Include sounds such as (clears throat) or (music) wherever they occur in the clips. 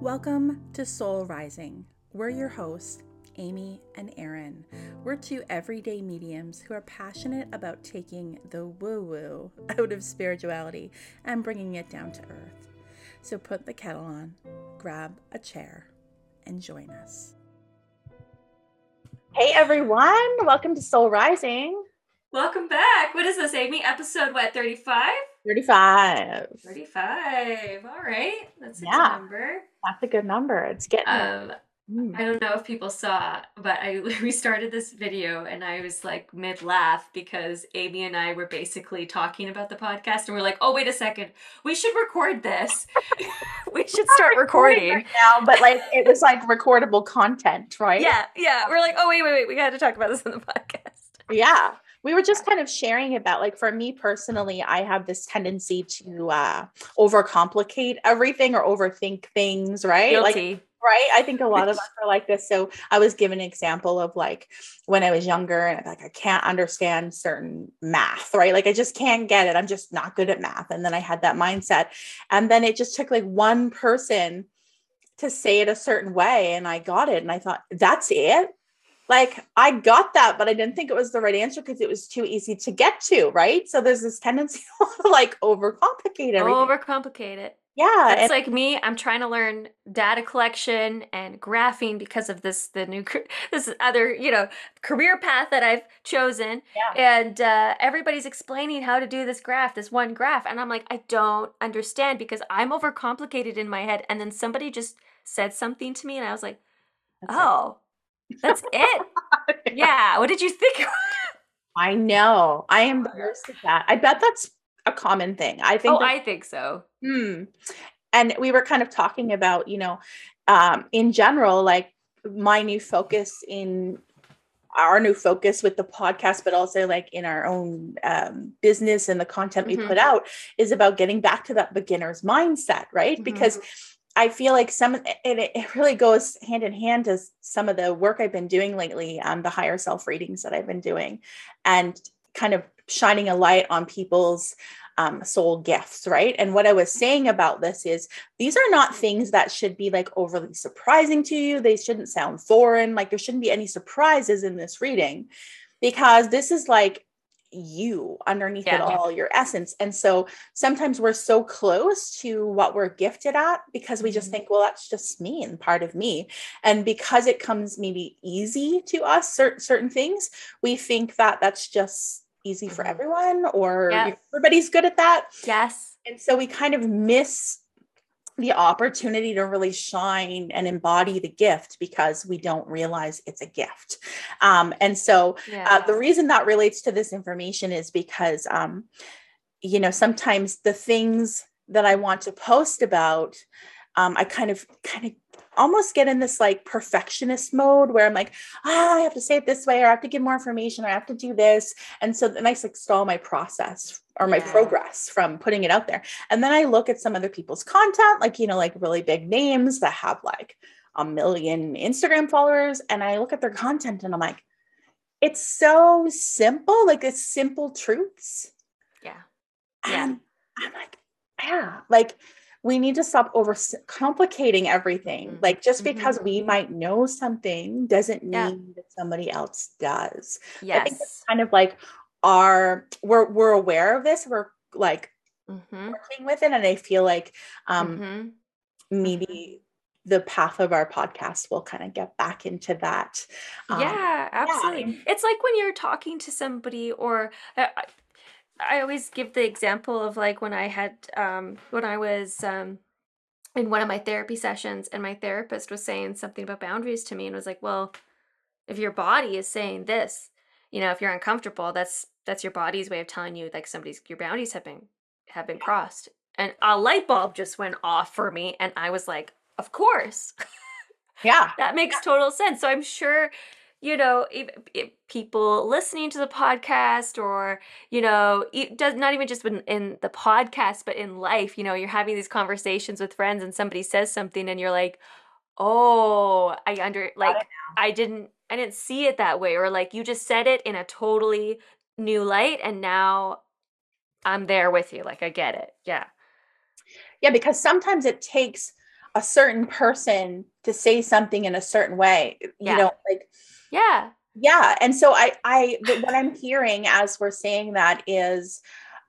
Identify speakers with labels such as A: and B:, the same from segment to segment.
A: Welcome to Soul Rising. We're your hosts, Amy and Erin. We're two everyday mediums who are passionate about taking the woo woo out of spirituality and bringing it down to earth. So put the kettle on, grab a chair, and join us.
B: Hey everyone, welcome to Soul Rising.
C: Welcome back. What is this, Amy? Episode what, 35?
B: 35.
C: 35. All right. That's a
B: Yeah.
C: good number.
B: That's a good number. It's getting
C: Um,
B: Mm.
C: I don't know if people saw, but I (laughs) we started this video and I was like mid laugh because Amy and I were basically talking about the podcast and we're like, oh wait a second, we should record this. (laughs) we should start recording.
B: right now, but like it was like recordable content, right?
C: Yeah, yeah. We're like, oh wait, wait, wait, we got to talk about this on the (laughs) podcast.
B: Yeah. We were just kind of sharing about like for me personally, I have this tendency to uh overcomplicate everything or overthink things, right? Like right? I think a lot of (laughs) us are like this. So i was given an example of like when i was younger and i like i can't understand certain math right? Like i just can't get it. I'm just not good at math. And then i had that mindset. And then it just took like one person to say it a certain way and i got it. And i thought that's it like i got that but i didn't think it was the right answer because it was too easy to get to right so there's this tendency (laughs) to like overcomplicate everything
C: Overcomplicate it.
B: yeah
C: That's like me. I'm trying to learn data collection and graphing because of this the new (laughs) this other you know career path that I've chosen.
B: Yeah.
C: And uh, everybody's explaining how to do this graph, this one graph, and I'm like, I don't understand because I'm overcomplicated in my head. And then somebody just said something to me, and I was like,
B: That's it.
C: That's it. yeah. What did you think? (laughs)
B: I know. I am embarrassed at that. I bet that's a common thing. I think.
C: oh, I think so.
B: Hmm. And we were kind of talking about, you know, um, in general, like my new focus in our new focus with the podcast, but also like in our own um, business and the content we
C: Mhm.
B: put out is about getting back to that beginner's mindset, right?
C: Mhm.
B: Because I feel like some, it, it really goes hand in hand to some of the work I've been doing lately, um, the higher self readings that I've been doing, and kind of shining a light on people's um, soul gifts, right? And what I was saying about this is these are not things that should be like overly surprising to you. They shouldn't sound foreign. Like there shouldn't be any surprises in this reading because this is like you underneath it all, your essence. And so sometimes we're so close to what we're gifted at because we just
C: Mhm.
B: think, well, that's just me and part of me. And because it comes maybe easy to us, certain certain things, we think that that's just easy for
C: Mhm.
B: everyone or
C: Yeah.
B: everybody's good at that.
C: Yes.
B: And so we kind of miss the opportunity to really shine and embody the gift because we don't realize it's a gift. Um, and so
C: Yeah.
B: uh, the reason that relates to this information is because, um, you know, sometimes the things that I want to post about, um, I kind of, kind of almost get in this like perfectionist mode where I'm like, ah, I have to say it this way, or I have to give more information, or I have to do this. And so then I like stall my process or my
C: Yeah.
B: progress from putting it out there. And then I look at some other people's content, like, you know, like really big names that have like a million Instagram followers, and I look at their content and I'm like, it's so simple, like it's simple truths.
C: Yeah. Yeah.
B: And I'm like, yeah, like we need to stop over complicating everything.
C: Mhm.
B: Like just
C: Mhm.
B: because we might know something doesn't mean
C: Yeah.
B: that somebody else does.
C: Yes.
B: I think it's kind of like our we're we're aware of this. We're like
C: Mm-hmm.
B: working with it, and I feel like um
C: mm-hmm.
B: maybe the path of our podcast will kind of get back into that. Um,
C: yeah, absolutely.
B: and-
C: It's like when you're talking to somebody, or uh, I, I always give the example of like when I had, um, when I was um, in one of my therapy sessions, and my therapist was saying something about boundaries to me, and was like, "Well, if your body is saying this, you know, if you're uncomfortable, that's that's your body's way of telling you like somebody's your boundaries have been have been crossed." And a light bulb just went off for me, and I was like, "Of course." (laughs)
B: yeah.
C: that makes total sense. So I'm sure, you know, if, if people listening to the podcast or, you know, it does not even just in, in the podcast, but in life, you know, you're having these conversations with friends and somebody says something and you're like, oh, I under like
B: it
C: I didn't I didn't see it that way or like you just said it in a totally new light and now I'm there with you. Like I get it. Yeah.
B: Yeah, because sometimes it takes a certain person to say something in a certain way you
C: Yeah.
B: know like
C: Yeah.
B: yeah and so i i what i'm hearing as we're saying that is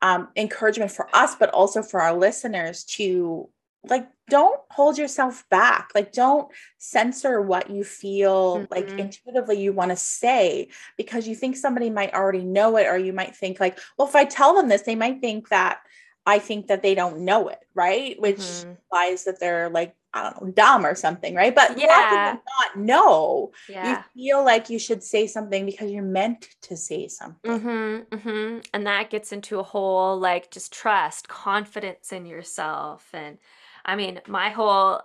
B: um encouragement for us but also for our listeners to like don't hold yourself back like don't censor what you feel like
C: Mhm.
B: intuitively you want to say because you think somebody might already know it or you might think like well if i tell them this they might think that i think that they don't know it right which
C: Mhm.
B: implies that they're like i don't know dumb or something right but yeah
C: Yeah.
B: not know
C: Yeah.
B: you feel like you should say something because you're meant to say something.
C: Mm-hmm, mm-hmm. And that gets into a whole like just trust, confidence in yourself. And I mean, my whole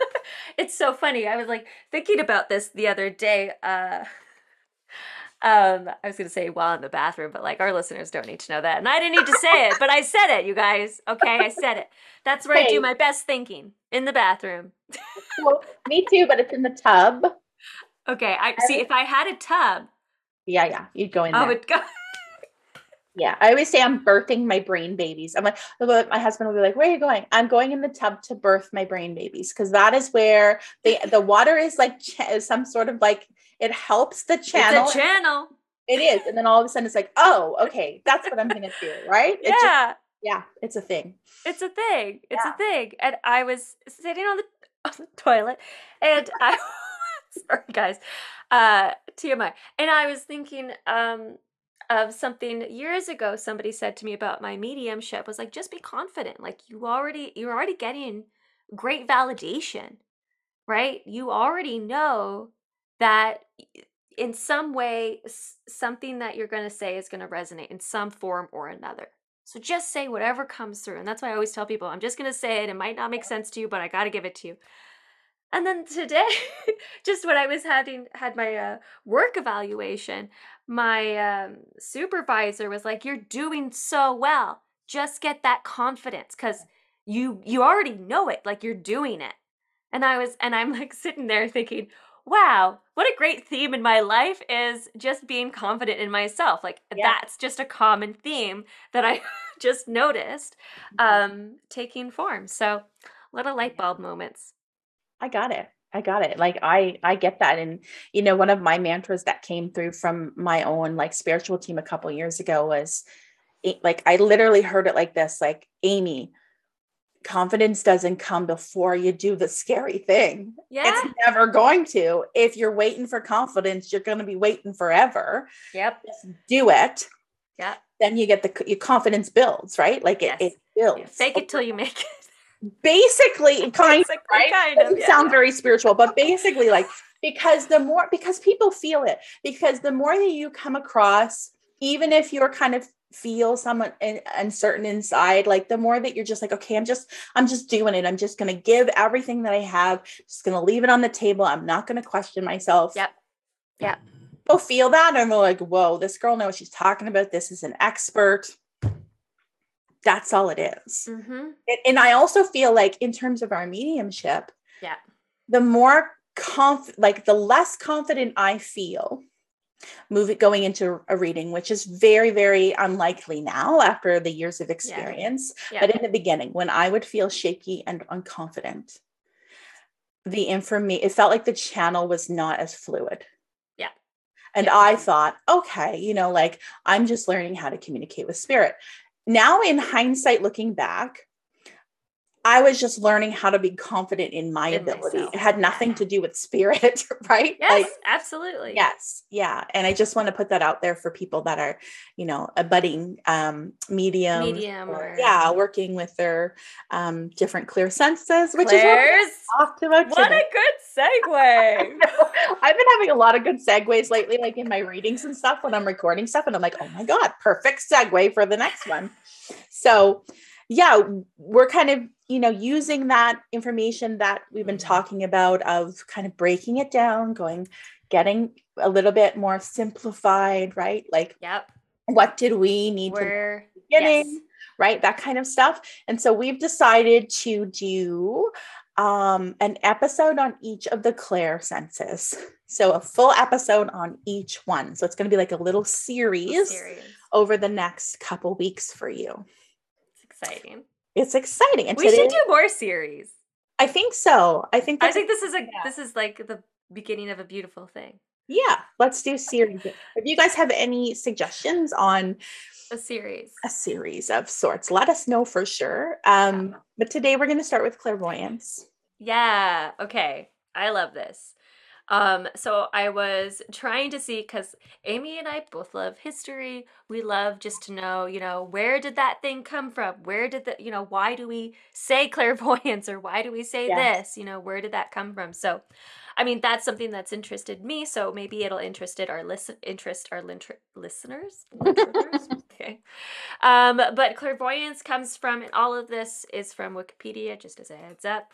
C: (laughs) it's so funny. I was like thinking about this the other day. Uh um, I was gonna say while in the bathroom, but like our listeners don't need to know that. And I didn't need to say it, but I said it, you guys. Okay, I said it. That's where I do my best thinking in the bathroom. (laughs)
B: Well, me too, but it's in the tub.
C: Okay, I see if I had a tub,
B: Yeah, yeah, you'd go in there.
C: I
B: there.
C: would go (laughs)
B: Yeah, I always say I'm birthing my brain babies. I'm like, my husband will be like, "Where are you going?" I'm going in the tub to birth my brain babies because that is where they the water is like ch- some sort of like it helps the channel.
C: It's a channel.
B: it is, and then all of a sudden it's like, "Oh, okay, that's what I'm gonna do." Right? It just-
C: Yeah.
B: yeah, it's a thing.
C: It's a thing. It's
B: Yeah.
C: a thing. And I was sitting on the (laughs) on the toilet and I (laughs) sorry guys. Uh TMI. And I was thinking um of something years ago somebody said to me about my mediumship was like just be confident. Like you already you're already getting great validation. Right? You already know that in some way something that you're going to say is going to resonate in some form or another. So just say whatever comes through. And that's why I always tell people, I'm just going to say it. It might not make sense to you, but I got to give it to you. And then today, (laughs) just when I was having had my uh, work evaluation, my um, supervisor was like, "You're doing so well. Just get that confidence because you you already know it. Like you're doing it." And I was, and I'm like (laughs) sitting there thinking, "Wow, what a great theme in my life is just being confident in myself. Like
B: Yeah.
C: that's just a common theme that I (laughs) just noticed um, taking form. So little light bulb moments.
B: I got it. I got it. Like I I get that and you know one of my mantras that came through from my own like spiritual team a couple years ago was eh, like I literally heard it like this like Amy confidence doesn't come before you do the scary thing.
C: Yeah.
B: It's never going to. If you're waiting for confidence, you're going to be waiting forever.
C: Yep.
B: Just do it.
C: Yep.
B: Then you get the your confidence builds, right? Like it,
C: Yes.
B: it builds.
C: Yeah, Fake it till you make it.
B: Basically, kind
C: Basically,
B: right?
C: kind of.
B: doesn't
C: yeah.
B: sound very spiritual, but basically, like because the more because people feel it, because the more that you come across, even if you're kind of feel somewhat in- uncertain inside, like the more that you're just like, okay, I'm just I'm just doing it. I'm just gonna give everything that I have, just gonna leave it on the table. I'm not gonna question myself.
C: Yep. Yep.
B: People feel that and they're like, whoa, this girl knows what she's talking about. This is an expert. That's all it is.
C: Mm-hmm.
B: And, I also feel like in terms of our mediumship,
C: Yeah.
B: the more conf like the less confident I feel moving going into a reading, which is very, very unlikely now after the years of experience.
C: Yeah.
B: But in the beginning, when I would feel shaky and unconfident, the information it felt like the channel was not as fluid.
C: Yeah.
B: And
C: Yeah.
B: I thought, okay, you know, like I'm just learning how to communicate with spirit. Now, in hindsight, looking back, I was just learning how to be confident in my
C: In
B: ability.
C: myself.
B: It had nothing to do with spirit, (laughs) right?
C: Yes,
B: Like,
C: absolutely.
B: yes, yeah. And I just want to put that out there for people that are, you know, a budding um, medium,
C: Medium
B: or,
C: or-
B: yeah, working with their um, different clear senses, which is what we're gonna talk about
C: What a good (laughs) segue.
B: I've been having a lot of good segues lately, like in my readings and stuff when I'm recording stuff. And I'm like, oh my God, perfect segue for the next one. So, yeah, we're kind of, you know, using that information that we've been talking about of kind of breaking it down, going, getting a little bit more simplified, right? Like,
C: yep.
B: what did we need to
C: We're
B: beginning,
C: yes.
B: right? That kind of stuff. And so we've decided to do um, an episode on each of the clair senses. So a full episode on each one. So it's going to be like a little series
C: Serious.
B: over the next couple weeks for you.
C: It's exciting.
B: It's exciting. And
C: We should do more series.
B: I think so. I think
C: I think this is a
B: yeah.
C: this is like the beginning of a beautiful thing.
B: yeah. Let's do series. if you guys have any suggestions on
C: A series.
B: a series of sorts, let us know for sure. Um, but today we're going to start with clairvoyance.
C: Yeah. Okay. I love this. Um, so I was trying to see because Amy and I both love history. We love just to know, you know, where did that thing come from? Where did the, you know, why do we say (laughs) clairvoyance or why do we say this? You know, where did that come from? So, I mean, that's something that's interested me. So maybe it'll interested our listen interest our. Listeners? (laughs) okay. Um, but clairvoyance comes from, and all of this is from Wikipedia, just as a heads up.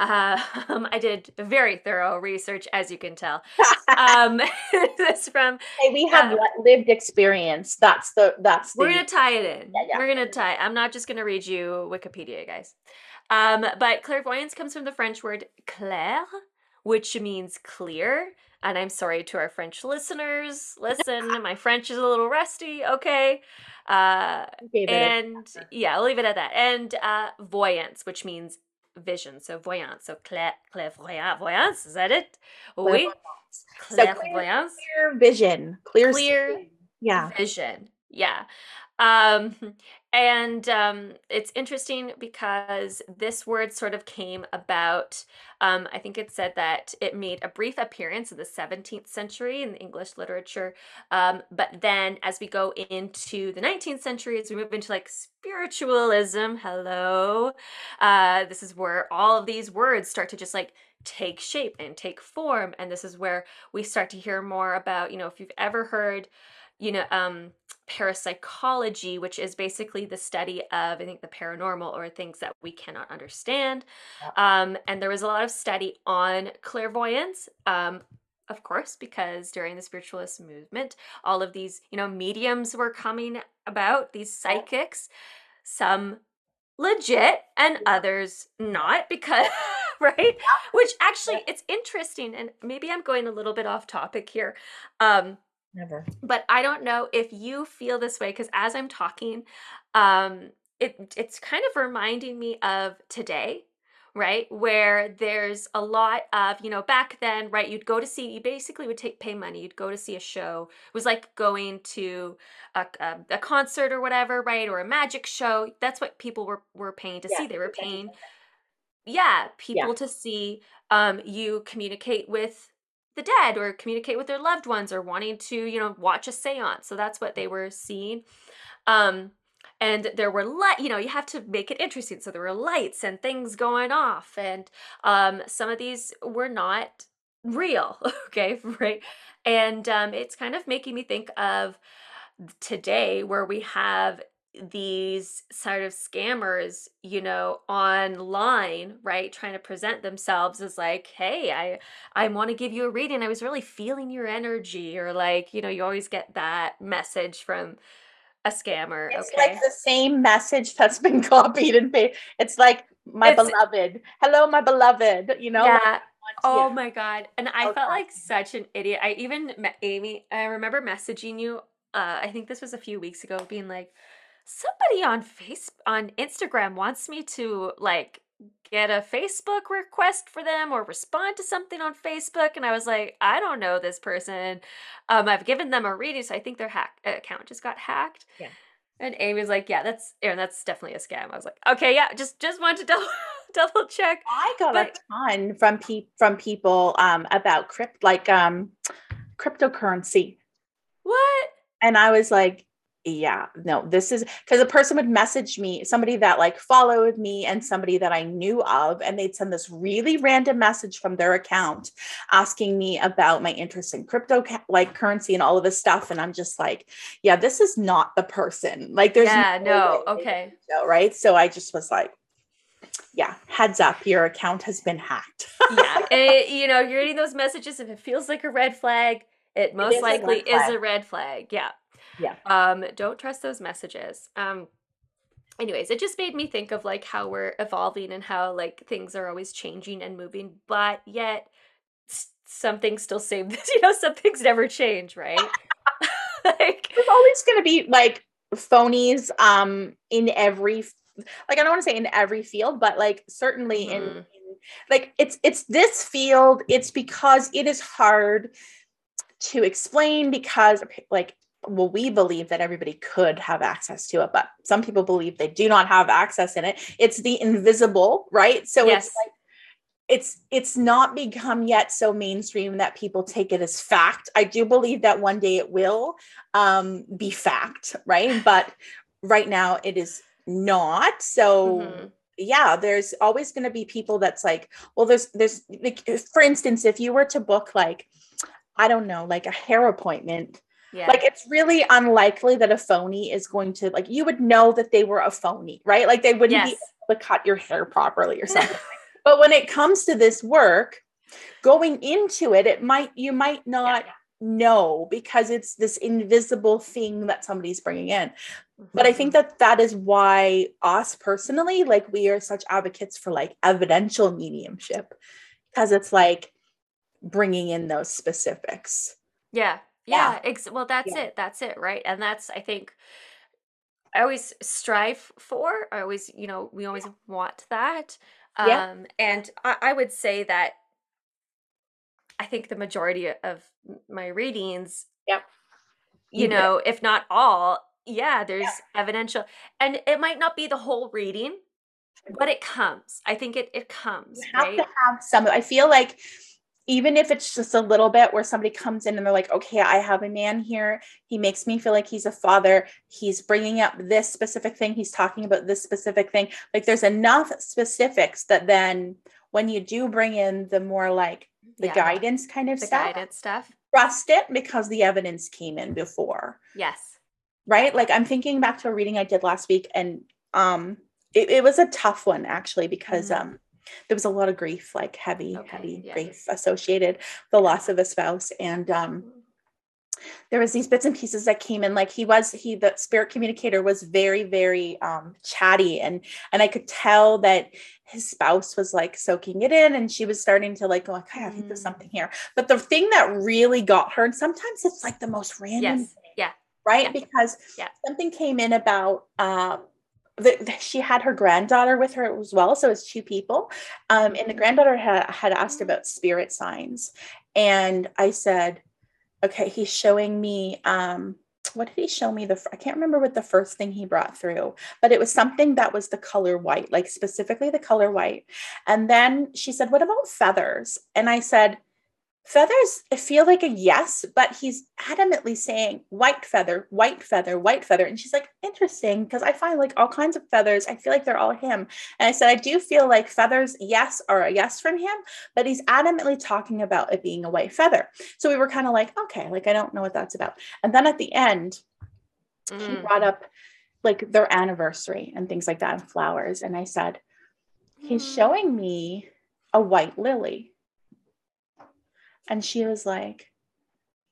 C: Uh, um, (laughs) I did very thorough research, as you can tell. (laughs) Um, (laughs) this from
B: Hey, we have
C: Uh,
B: lived experience. That's the that's the
C: we're gonna tie it in.
B: Yeah, yeah.
C: We're gonna tie. I'm not just gonna read you Wikipedia, guys. Um, but clairvoyance comes from the French word clair, which means clear. And I'm sorry to our French listeners. Listen, my French is a little rusty. Okay. Uh,
B: gave it a-
C: and yeah, I'll leave it at that. And uh, voyance, which means vision. So voyance. So clair, clairvoyance. Voyance, is that it? Oui.
B: So clear-
C: Clairvoyance.
B: clear vision, clear,
C: Clear
B: seeing. Yeah,
C: vision yeah um and um it's interesting because this word sort of came about um i think it said that it made a brief appearance in the 17th century in english literature um but then as we go into the 19th century as we move into like spiritualism hello uh this is where all of these words start to just like take shape and take form and this is where we start to hear more about you know if you've ever heard you know um parapsychology which is basically the study of i think the paranormal or things that we cannot understand. Um and there was a lot of study on clairvoyance um of course because during the spiritualist movement all of these you know mediums were coming about these psychics some legit and others not because (laughs) right? Which actually it's interesting and maybe i'm going a little bit off topic here. Um
B: never.
C: but I don't know if you feel this way because as I'm talking, um, it it's kind of reminding me of today, right? Where there's a lot of you know back then, right? You'd go to see, you basically would take pay money. You'd go to see a show. It was like going to a, a, a concert or whatever, right? Or a magic show. That's what people were were paying to
B: Yeah,
C: see. They were paying yeah people to see um you communicate with the dead or communicate with their loved ones or wanting to you know watch a seance. So that's what they were seeing. Um and there were light you know you have to make it interesting. So there were lights and things going off and um some of these were not real (laughs) okay right? And um it's kind of making me think of today where we have these sort of scammers, you know, online, right, trying to present themselves as like, "Hey, I I want to give you a reading. I was really feeling your energy," or like, you know, you always get that message from a scammer.
B: It's
C: okay,
B: like the same message that's been (laughs) copied and pasted. It's like my
C: It's-
B: beloved. Hello, my beloved. You know. like,
C: yeah.
B: want-
C: Oh my god. And I
B: Okay.
C: felt like such an idiot. I even met Amy. I remember messaging you. Uh, I think this was a few weeks ago, being like, somebody on face on Instagram wants me to like get a Facebook request for them or respond to something on Facebook. And I was like, I don't know this person. Um, I've given them a reading, so I think their hack account just got hacked.
B: Yeah.
C: And Amy's like, "Yeah, that's Erin. That's definitely a scam." I was like, "Okay, yeah, just just wanted to (laughs) double double check."
B: I got
C: But-
B: a ton from pe- from people um about crypt like um cryptocurrency.
C: What?
B: And I was like, yeah, no, this is because a person would message me, somebody that like followed me and somebody that I knew of, and they'd send this really random message from their account asking me about my interest in crypto like currency and all of this stuff. And I'm just like, yeah, this is not the person. Like, there's
C: yeah, no.
B: way
C: Okay.
B: so, right? So I just was like, yeah, heads up, your account has been hacked.
C: yeah, (laughs) and, you know, you're getting those messages. If it feels like a red flag, it most
B: is
C: likely
B: red
C: is a red flag. Yeah.
B: Yeah.
C: Um, don't trust those messages. Um, anyways, it just made me think of like how we're evolving and how like things are always changing and moving, but yet s- some things still same. (laughs) You know, some things never change, right? (laughs) like,
B: There's always going to be like phonies um in every like I don't want to say in every field, but like certainly in,
C: Mhm.
B: in like it's it's this field it's because it is hard to explain because like well we believe that everybody could have access to it but some people believe they do not have access in it. It's the invisible right? So
C: Yes.
B: it's like it's it's not become yet so mainstream that people take it as fact. I do believe that one day it will um be fact right? (sighs) But right now it is not. So
C: Mhm.
B: yeah there's always going to be people that's like well there's there's like for instance if you were to book like i don't know like a hair appointment
C: Yeah.
B: like it's really unlikely that a phony is going to like you would know that they were a phony right like they wouldn't
C: yes.
B: be able to cut your hair properly or (laughs) something but when it comes to this work going into it it might you might not know because it's this invisible thing that somebody's bringing in but i think
C: Mm-hmm.
B: that that is why us personally like we are such advocates for like evidential mediumship because it's like bringing in those specifics
C: Yeah.
B: Yeah.
C: Yeah. Ex- well, that's
B: Yeah.
C: it. That's it. Right. And that's, I think, I always strive for. I always, you know, we always want that.
B: Yeah.
C: Um, and I, I would say that I think the majority of my readings,
B: Yep.
C: you
B: You
C: know, if not all, yeah, there's evidential. And it might not be the whole reading, but it comes. I think it, it comes,
B: you have
C: right?
B: to have some i feel like even if it's just a little bit where somebody comes in and they're like okay i have a man here he makes me feel like he's a father he's bringing up this specific thing he's talking about this specific thing like there's enough specifics that then when you do bring in the more like the
C: Yeah.
B: guidance kind of
C: The
B: stuff
C: guidance stuff.
B: trust it because the evidence came in before
C: Yes.
B: right like i'm thinking back to a reading i did last week and um it, it was a tough one actually because
C: Mhm.
B: um there was a lot of grief like heavy
C: Okay,
B: heavy grief associated the loss of a spouse and um there was these bits and pieces that came in like he was he the spirit communicator was very very um chatty and and i could tell that his spouse was like soaking it in and she was starting to like go okay i think there's
C: Mm.
B: something here but the thing that really got her and sometimes it's like the most random
C: Yes.
B: thing,
C: Yeah.
B: right
C: Yeah.
B: because
C: Yeah.
B: something came in about um the, she had her granddaughter with her as well so it's two people. Um and the
C: Mhm.
B: granddaughter had, had asked about spirit signs. And i said okay he's showing me um what did he show me the i can't remember what the first thing he brought through but it was something that was the color white like specifically the color white. And then she said what about feathers? And i said feathers i feel like a yes but he's adamantly saying white feather white feather white feather. And she's like interesting because i find like all kinds of feathers i feel like they're all him. And i said i do feel like feathers yes are a yes from him but he's adamantly talking about it being a white feather. So we were kind of like okay like i don't know what that's about. And then at the end he
C: Mm.
B: brought up like their anniversary and things like that and flowers. And i said he's
C: Mm.
B: showing me a white lily and she was like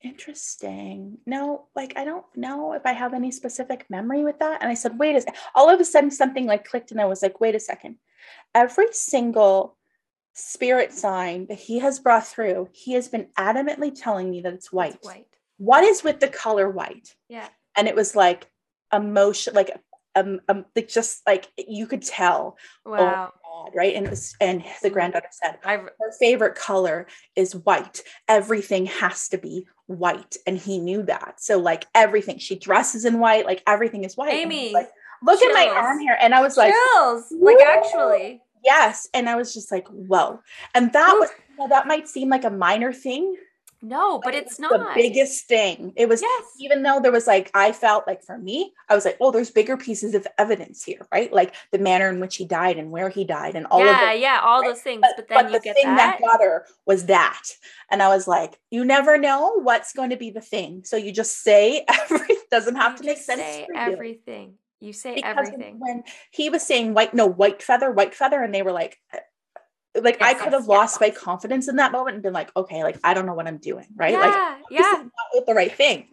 B: interesting no like i don't know if i have any specific memory with that and i said wait a sec all of a sudden something like clicked and i was like wait a second every single spirit sign that he has brought through he has been adamantly telling me that it's white
C: It's white.
B: what is with the color white
C: Yeah.
B: and it was like emotion like um, um like just like you could tell
C: Wow.
B: oh God, right? And was and the
C: Mhm.
B: granddaughter said
C: I
B: her favorite color is white. Everything has to be white. And he knew that. So like everything she dresses in white like everything is white. And he was
C: Amy,
B: like, look at my arm here. And i was like
C: chills. Like actually.
B: yes. And i was just like whoa. And that was you know, that might seem like a minor thing
C: No, but
B: it
C: it's not.
B: the biggest thing it was
C: Yes.
B: even though there was like i felt like for me i was like oh there's bigger pieces of evidence here right like the manner in which he died and where he died and all of
C: yeah,
B: it
C: yeah, all
B: right?
C: those things.
B: but,
C: But, then
B: but
C: you
B: the
C: get
B: thing
C: that.
B: that got her was that and i was like you never know what's going to be the thing so you just say (laughs) everything doesn't have
C: you
B: to make sense
C: say
B: for you.
C: everything. You say
B: because
C: everything.
B: when he was saying white no white feather white feather and they were like like i
C: Yes,
B: could
C: yes,
B: have lost
C: yes.
B: my confidence in that moment and been like okay like i don't know what i'm doing right
C: yeah,
B: like this
C: yeah.
B: is not the right thing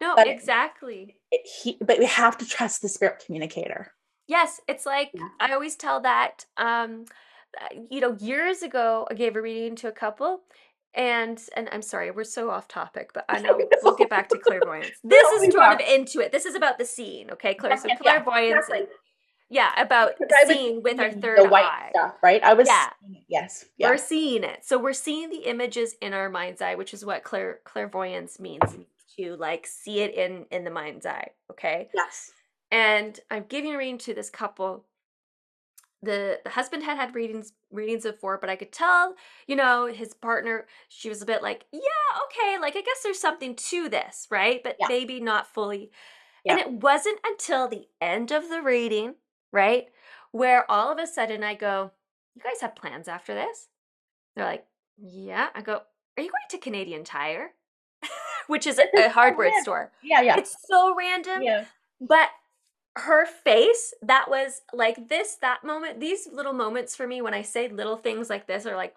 C: No,
B: but-
C: exactly.
B: it, he, but we have to trust the spirit communicator.
C: Yes, it's like
B: Yeah.
C: I always tell that um uh, you know, years ago I gave a reading to a couple and and I'm sorry, we're so off topic, but I know we'll get back to (laughs) clairvoyance. This is sort of into it. This is about the scene, okay? Clair,
B: Yes,
C: so
B: yes, yeah,
C: clairvoyance
B: exactly.
C: Yeah, about
B: Because I was
C: seeing with our third
B: the white
C: eye.
B: stuff, right? I was
C: Yeah.
B: yes. Yeah.
C: We're seeing it. So we're seeing the images in our mind's eye, which is what clair- clairvoyance means to like see it in in the mind's eye, okay?
B: yes.
C: And I'm giving a reading to this couple. The the husband had had readings readings before, but I could tell, you know, his partner, she was a bit like, yeah, okay, like I guess there's something to this, right? But
B: Yeah.
C: maybe not fully. And it wasn't until the end of the reading, right, where all of a sudden I go, you guys have plans after this? They're like, yeah. I go, are you going to Canadian Tire? (laughs) Which is a, a (laughs)
B: oh,
C: hardware
B: random.
C: store.
B: Yeah, yeah.
C: It's so random.
B: yeah.
C: But her face, that was like this, that moment, these little moments for me when I say little things like this are like,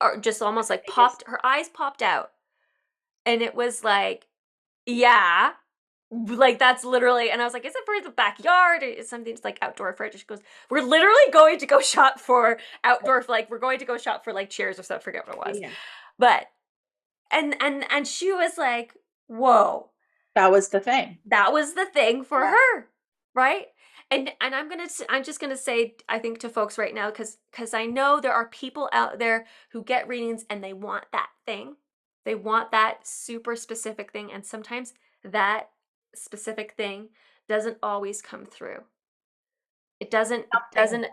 C: are just almost like popped, her eyes popped out. And it was like, yeah, like that's literally, and I was like, is it for the backyard? Or is something it's like outdoor furniture? She goes, we're literally going to go (laughs) shop for outdoor, like we're going to go shop for like chairs or something. I forget what it was.
B: Yeah.
C: But, and, and, and she was like, whoa
B: That was the thing.
C: that was the thing for
B: Yeah.
C: her right and and i'm gonna i'm just gonna say i think to folks right now because because i know there are people out there who get readings and they want that thing they want that super specific thing and sometimes that specific thing doesn't always come through. It doesn't
B: Something-
C: doesn't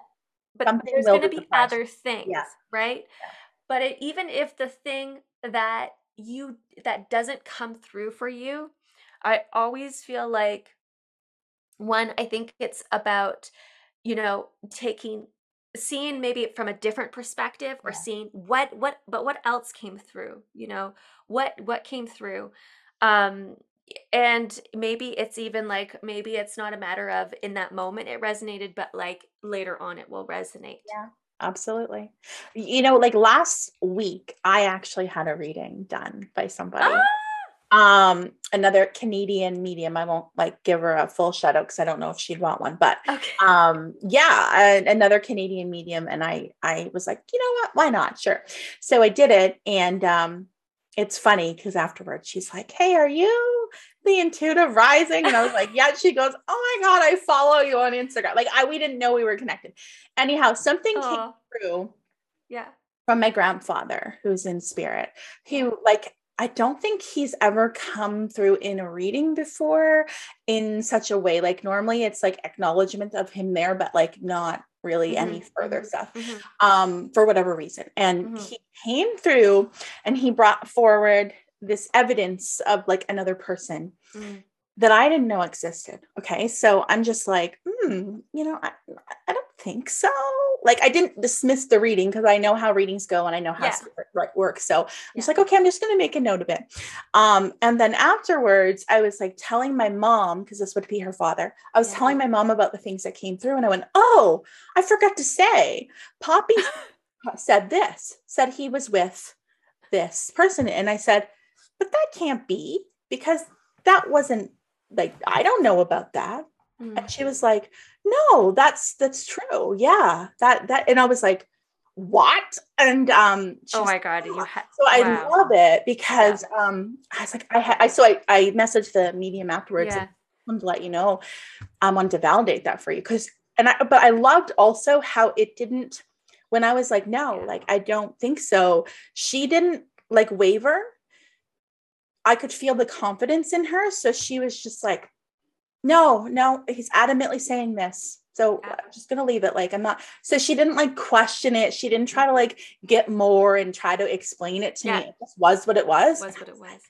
C: but
B: something
C: there's going to
B: be
C: other things right? But it, even if the thing that you that doesn't come through for you i always feel like one i think it's about you know taking seeing maybe from a different perspective or
B: Yeah.
C: seeing what what but what else came through you know? What what came through um and maybe it's even like maybe it's not a matter of in that moment it resonated but like later on it will resonate
B: Yeah. Absolutely. You know, like last week, I actually had a reading done by somebody.
C: Ah!
B: Um, another Canadian medium. I won't like give her a full shout out because I don't know if she'd want one, but
C: okay
B: um yeah another canadian medium and i i was like you know what why not sure so i did it and um it's funny because afterwards she's like hey are you the intuitive rising? And i was like (laughs) yeah. She goes oh my god i follow you on instagram. Like i we didn't know we were connected. Anyhow something came through
C: yeah.
B: from my grandfather who's in spirit who like i don't think he's ever come through in a reading before in such a way. Like normally it's like acknowledgement of him there but like not really any
C: Mhm,
B: further stuff
C: mhm.
B: um for whatever reason and
C: Mhm.
B: he came through and he brought forward this evidence of like another person
C: Mm.
B: that I didn't know existed. Okay. So I'm just like, hmm, you know, I, I don't think so. Like I didn't dismiss the reading because I know how readings go and I know how
C: Yeah.
B: spirit right works. So I'm just like, okay, I'm just gonna make a note of it. Um, and then afterwards, I was like telling my mom, because this would be her father, I was
C: Yeah.
B: telling my mom about the things that came through, and I went, Oh, I forgot to say, Poppy (laughs) said this, said he was with this person. And I said, But that can't be because that wasn't like I don't know about that.
C: Mm.
B: And she was like, No, that's that's true. Yeah. That that and I was like, What? And um she
C: oh my god you
B: "Yeah."
C: ha-
B: so I
C: wow.
B: love it because um I was like I ha- I so I I messaged the medium afterwards
C: yeah
B: and to let you know I wanted to validate that for you because and I but I loved also how it didn't when I was like no
C: Yeah.
B: like I don't think so she didn't like waver I could feel the confidence in her so she was just like no no he's adamantly saying this. So. I'm just gonna leave it like I'm not so she didn't like question it. She didn't try to like get more and try to explain it to
C: Yeah.
B: me. It just was what it was.
C: Was what it was.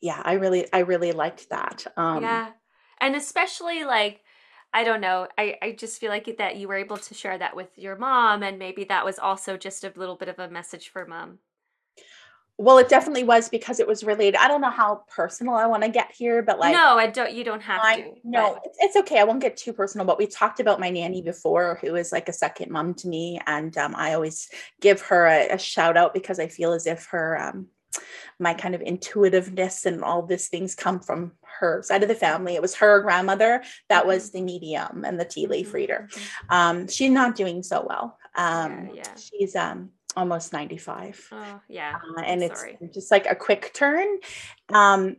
B: Yeah I really I really liked that um
C: yeah. And especially like i don't know I, I just feel like that you were able to share that with your mom and maybe that was also just a little bit of a message for mom
B: Well, it definitely was because it was related. I don't know how personal I want to get here, but like,
C: no i don't you don't have
B: I,
C: to
B: no, it's, it's okay. I won't get too personal, but we talked about my nanny before, who is like a second mom to me, and um, I always give her a, a shout out because I feel as if her, um, my kind of intuitiveness and all these things come from her side of the family. It was her grandmother that was the medium and the tea leaf
C: Mhm,
B: reader.
C: mhm.
B: Um, she's not doing so well. Um,
C: yeah.
B: she's um almost ninety five
C: oh yeah
B: uh, and it's
C: sorry.
B: just like a quick turn. Um,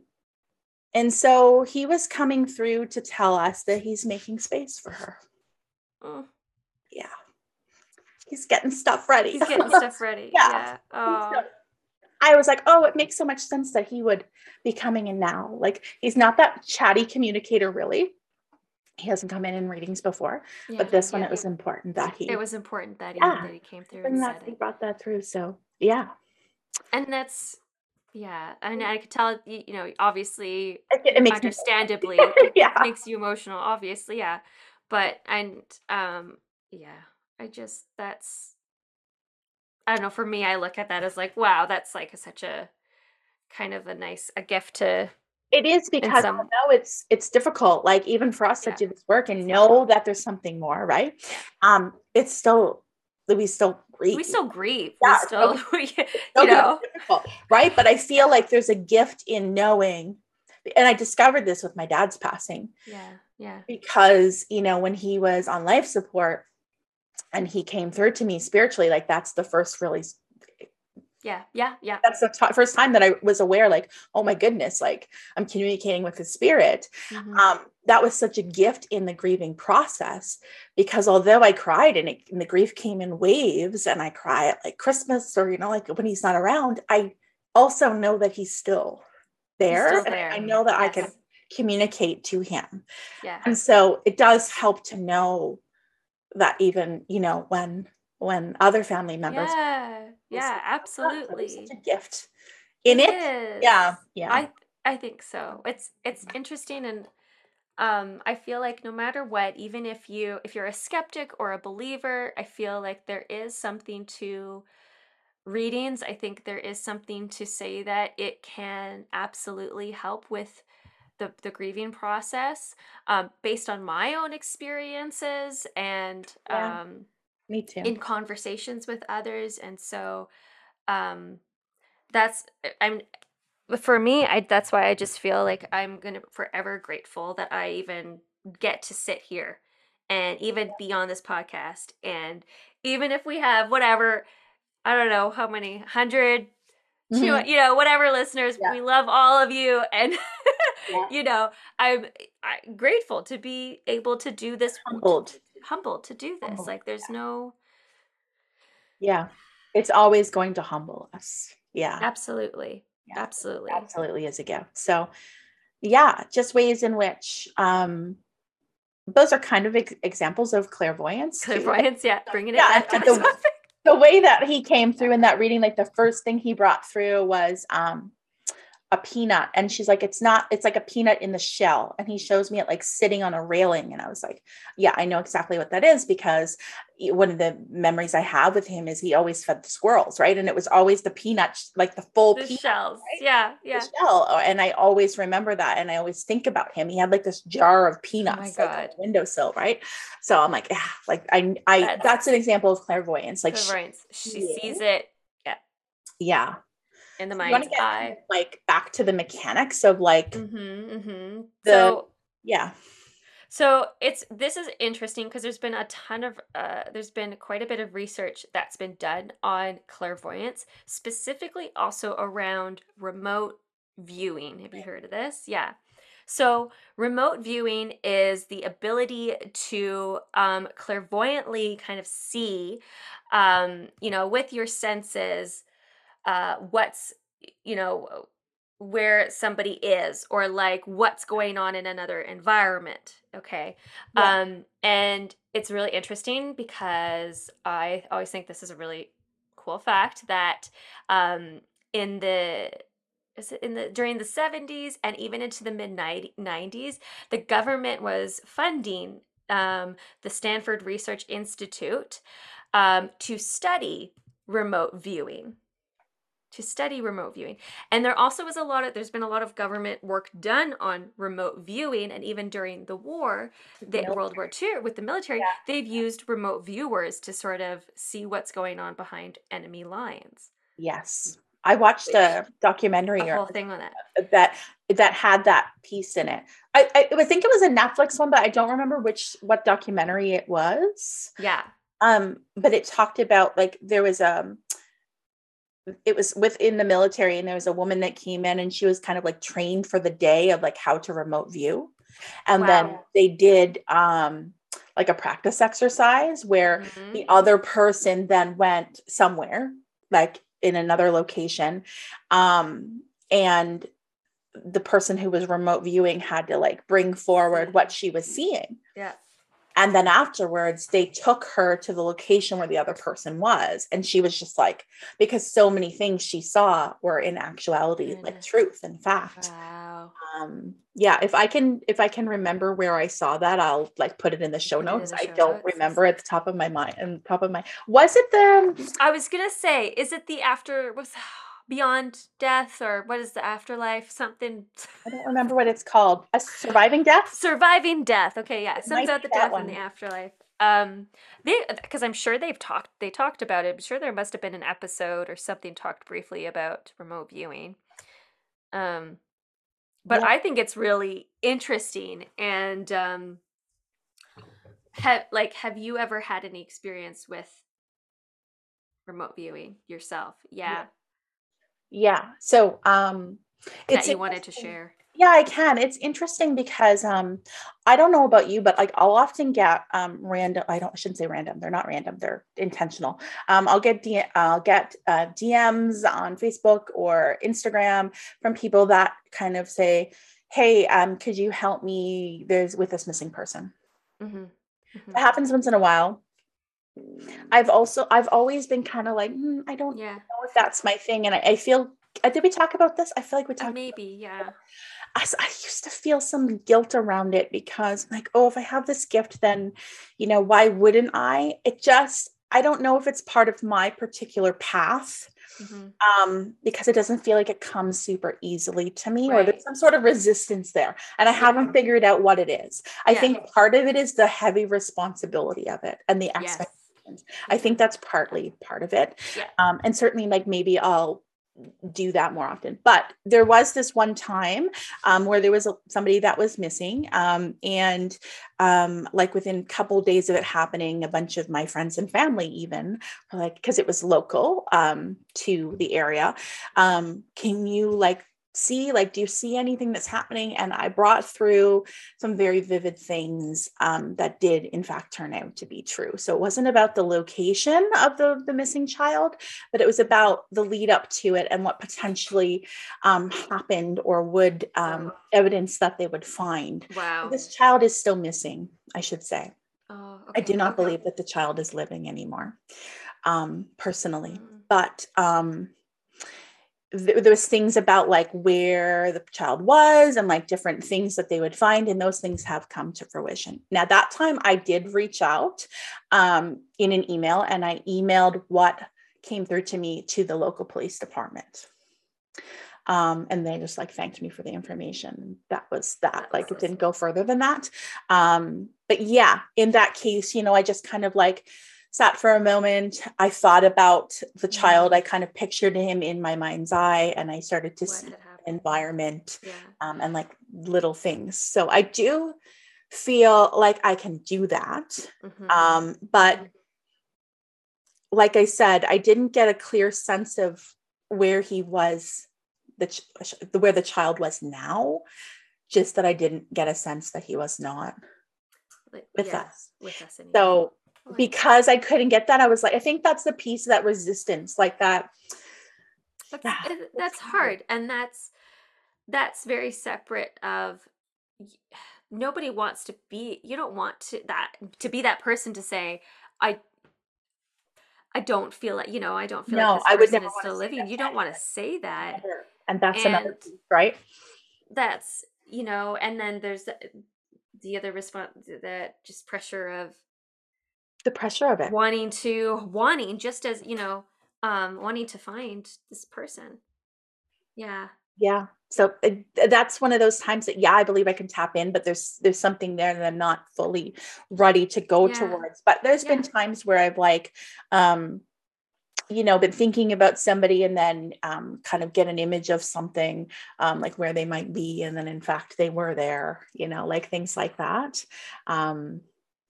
B: and so he was coming through to tell us that he's making space for her.
C: oh,
B: Yeah. He's getting stuff ready.
C: he's getting (laughs) stuff ready.
B: Yeah.
C: Yeah. Oh,
B: So I was like, oh, it makes so much sense that he would be coming in now. Like he's not that chatty communicator, really. He hasn't come in in readings before,
C: yeah,
B: but this one it was important that he
C: It was important that he
B: Yeah.
C: that he came through
B: and
C: and
B: that he
C: it.
B: brought that through. So yeah,
C: And that's yeah. I mean, I could tell you, you know, obviously
B: it, it
C: understandably (laughs) it
B: yeah.
C: makes you emotional obviously yeah but and um yeah i just that's i don't know for me i look at that as like wow that's like such a kind of a nice a gift to
B: It is because
C: some-
B: know it's it's difficult. Like even for us
C: Yeah.
B: to do this work and know that there's something more, right? Um, it's still we still grieve.
C: we still (laughs) grieve
B: Yeah,
C: we still we,
B: Still
C: you
B: gonna
C: know
B: right? But I feel like there's a gift in knowing, and I discovered this with my dad's passing
C: yeah yeah
B: because you know when he was on life support and he came through to me spiritually, like that's the first really
C: yeah yeah yeah
B: that's the t- first time that I was aware, like, oh my goodness, like I'm communicating with the spirit.
C: Mhm.
B: um, that was such a gift in the grieving process because although I cried and, it, and the grief came in waves and I cry at like Christmas or, you know, like when he's not around, I also know that he's still there.
C: still
B: I-
C: there.
B: I know that I can communicate to him.
C: yeah
B: And so it does help to know that even, you know, when when other family members
C: yeah yeah
B: there's
C: absolutely
B: such a gift in it.
C: is.
B: Yeah. Yeah.
C: I I think so. It's it's interesting and um I feel like no matter what, even if you if you're a skeptic or a believer, I feel like there is something to readings. I think there is something to say that it can absolutely help with the, the grieving process um, based on my own experiences and
B: Yeah.
C: um,
B: Me too.
C: in conversations with others and so um that's i'm for me i that's why i just feel like i'm gonna forever grateful that i even get to sit here and even be on this podcast and even if we have whatever i don't know how many 100 two,
B: Mhm.
C: you know whatever listeners
B: Yeah.
C: we love all of you and
B: Yeah. (laughs)
C: you know i'm I, grateful to be able to do this
B: Humbled.
C: Humbled to do this
B: Humbled,
C: like there's no
B: Yeah. It's always going to humble us. Yeah.
C: Absolutely.
B: Yeah.
C: Absolutely.
B: absolutely is a gift. So, yeah, just ways in which um, those are kind of ex- examples of clairvoyance. too. (laughs)
C: Clairvoyance, yeah. Bringing it
B: Yeah,
C: back to
B: the- (laughs) The way that he came through in that reading, like the first thing he brought through was um, a peanut, and she's like, "It's not. It's like a peanut in the shell." And he shows me it like sitting on a railing, and I was like, "Yeah, I know exactly what that is because one of the memories I have with him is he always fed the squirrels, right? And it was always the peanut, like the full
C: The
B: peanut."
C: shells.
B: right?
C: Yeah.
B: the
C: Yeah.
B: shell. Oh, And I always remember that. And I always think about him. He had like this jar of oh peanuts like, on the windowsill, right? So I'm like, yeah, like I, I
C: That's-
B: that's, an example of clairvoyance. Like,
C: Clairvoyance. She
B: Yeah.
C: sees it
B: Yeah. yeah.
C: In the mind's
B: to get
C: eye.
B: like back to the mechanics of like,
C: Mm-hmm. Mm-hmm.
B: The-
C: So
B: yeah,
C: So it's this is interesting because there's been a ton of uh, there's been quite a bit of research that's been done on clairvoyance, specifically also around remote viewing. Have you heard of this? Yeah. So remote viewing is the ability to um, clairvoyantly kind of see, um, you know, with your senses, uh, what's you know where somebody is or like what's going on in another environment okay
B: Yeah.
C: um and it's really interesting because i always think this is a really cool fact that um in the is it in the during the 70s and even into the mid 90s the government was funding um, the stanford research institute um, to study remote viewing to study remote viewing. And there also was a lot of there's been a lot of government work done on remote viewing and even during the war, the World War II with the military,
B: Yeah.
C: they've used remote viewers to sort of see what's going on behind enemy lines.
B: yes. I watched a documentary
C: A
B: or
C: whole thing on that.
B: that that had that piece in it. I, I I think it was a Netflix one, but I don't remember which what documentary it was.
C: Yeah.
B: um but it talked about like there was um it was within the military and there was a woman that came in and she was kind of like trained for the day of like how to remote view and then they did um like a practice exercise where
C: Mhm.
B: the other person then went somewhere like in another location um and the person who was remote viewing had to like bring forward what she was seeing
C: Yeah.
B: And then afterwards they took her to the location where the other person was and she was just like because so many things she saw were in actuality like truth and fact
C: Wow.
B: um yeah if i can if i can remember where i saw that i'll like put it in the show
C: Put it in
B: notes
C: the
B: i don't
C: notes.
B: remember at the top of my mind and top of my was it the
C: I was gonna say, is it the after was beyond death or what is the afterlife? Something
B: i don't remember what it's called a surviving death
C: surviving death. Okay, yeah,
B: It
C: something about the death and the afterlife. Um, they because I'm sure they've talked. They talked about it. I'm sure there must have been an episode or something talked briefly about remote viewing. Um, but
B: Yeah.
C: I think it's really interesting and um. Have like have you ever had any experience with remote viewing yourself? Yeah,
B: yeah so um
C: that you wanted to share.
B: Yeah, I can. It's interesting because um I don't know about you, but like I'll often get um random I don't I shouldn't say random. They're not random. They're intentional. Um I'll get D- I'll get uh, DMs on Facebook or Instagram from people that kind of say, "Hey, um could you help me there's with this missing person?"
C: Mm-hmm.
B: That happens once in a while. I've also I've always been kind of like, "Hmm, I don't
C: Yeah,
B: know if that's my thing and I, I feel uh, did we talk about this? I feel like we
C: uh,
B: talked
C: maybe. Yeah.
B: I used to feel some guilt around it because like oh if i have this gift then you know why wouldn't i it just i don't know if it's part of my particular path
C: hmm
B: um because it doesn't feel like it comes super easily to me or there's some sort of resistance there and i
C: Yeah.
B: haven't figured out what it is i
C: Yeah.
B: think part of it is the heavy responsibility of it and the
C: Yes.
B: Expectations i think that's partly part of it.
C: Yeah.
B: um and certainly like maybe i'll do that more often. But there was this one time um, where there was a, somebody that was missing um, and um, like within a couple days of it happening a bunch of my friends and family even like because it was local um, to the area um, can you like see like do you see anything that's happening and i brought through some very vivid things um, that did in fact turn out to be true so it wasn't about the location of the the missing child but it was about the lead up to it and what potentially um, happened or would um, evidence that they would find
C: Wow.
B: this child is still missing i should say
C: Oh,
B: i do
C: okay.
B: not believe that the child is living anymore um, personally
C: Mm.
B: but um th- there was things about like where the child was and like different things that they would find and those things have come to fruition. Now that time i did reach out um, in an email and i emailed what came through to me to the local police department. Um, and they just like thanked me for the information. That was that. Like it didn't go further than that. Um, but yeah in that case you know i just kind of like sat for a moment i thought about the child
C: Mhm.
B: i kind of pictured him in my mind's eye and i started to
C: What
B: see environment
C: Yeah.
B: um, and like little things so i do feel like i can do that
C: Mhm.
B: um, but like i said i didn't get a clear sense of where he was the ch- where the child was now just that i didn't get a sense that he was not with
C: yeah,
B: us
C: With us. Anyway.
B: so because i couldn't get that i was like i think that's the piece of that resistance like that
C: That's
B: Yeah,
C: that's
B: hard.
C: and that's that's very separate of. Nobody wants to be. You don't want to that to be that person to say, "I." I don't feel like you know. I don't feel
B: No,
C: like this
B: I would never
C: is still living. You don't want to say that.
B: and that's another
C: And-
B: piece right
C: That's you know. And then there's the, the other response. That just pressure of
B: the pressure of it.
C: wanting to wanting just as you know um wanting to find this person. Yeah.
B: Yeah. So it, that's one of those times that yeah i believe i can tap in but there's there's something there that i'm not fully ready to go
C: Yeah.
B: towards. But there's been times where i've like um you know been thinking about somebody and then um, kind of get an image of something um, like where they might be and then in fact they were there you know like things like that. Um,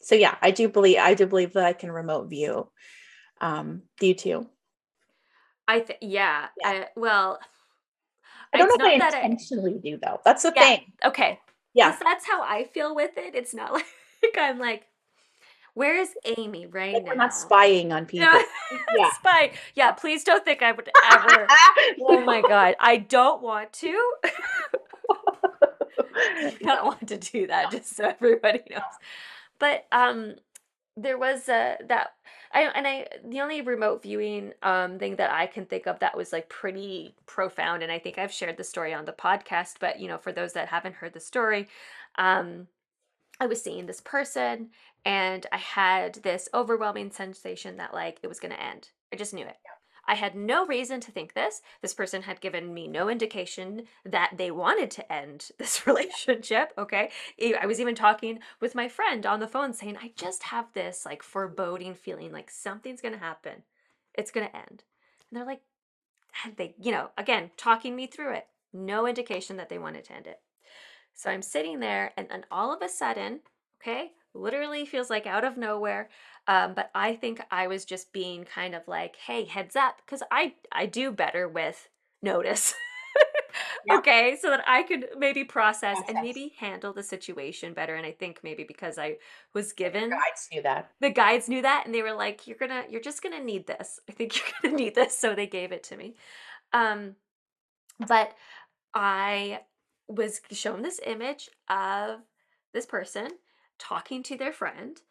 B: so yeah i do believe i do believe that i can remote view um, do you too
C: i th- yeah,
B: Yeah.
C: I, well
B: i don't know if i
C: that I-
B: intentionally do though that's the
C: Yeah.
B: thing
C: okay
B: yeah
C: that's how i feel with it it's not (laughs) like i'm like Where is Amy right
B: Like
C: now?
B: we're not spying on (laughs) people.
C: Yeah.
B: Yeah. (laughs)
C: Spy. Yeah, please don't think I would ever. oh my god, I don't want to. I don't want to do that, just so everybody knows. But um, there was uh that I and I the only remote viewing um thing that I can think of that was like pretty profound, and I think I've shared the story on the podcast. But you know, for those that haven't heard the story, um, I was seeing this person, and I had this overwhelming sensation that like it was going to end. I just knew it. I had no reason to think this. This person had given me no indication that they wanted to end (laughs) this relationship. Okay. I was even talking with my friend on the phone saying, I just have this like foreboding feeling like something's going to happen. It's going to end. And they're like, they, you know, again, talking me through it. No indication that they wanted to end it. So I'm sitting there, and then all of a sudden, okay, literally feels like out of nowhere. Um, but I think I was just being kind of like, hey, heads up, because I I do better with notice. (laughs)
B: Yeah.
C: Okay, so that I could maybe process and maybe handle the situation better. And I think maybe because I was given the
B: Guides knew that.
C: the guides knew that and they were like you're gonna you're just gonna need this i think (laughs) you're gonna need this so they gave it to me um but i was shown this image of this person talking to their friend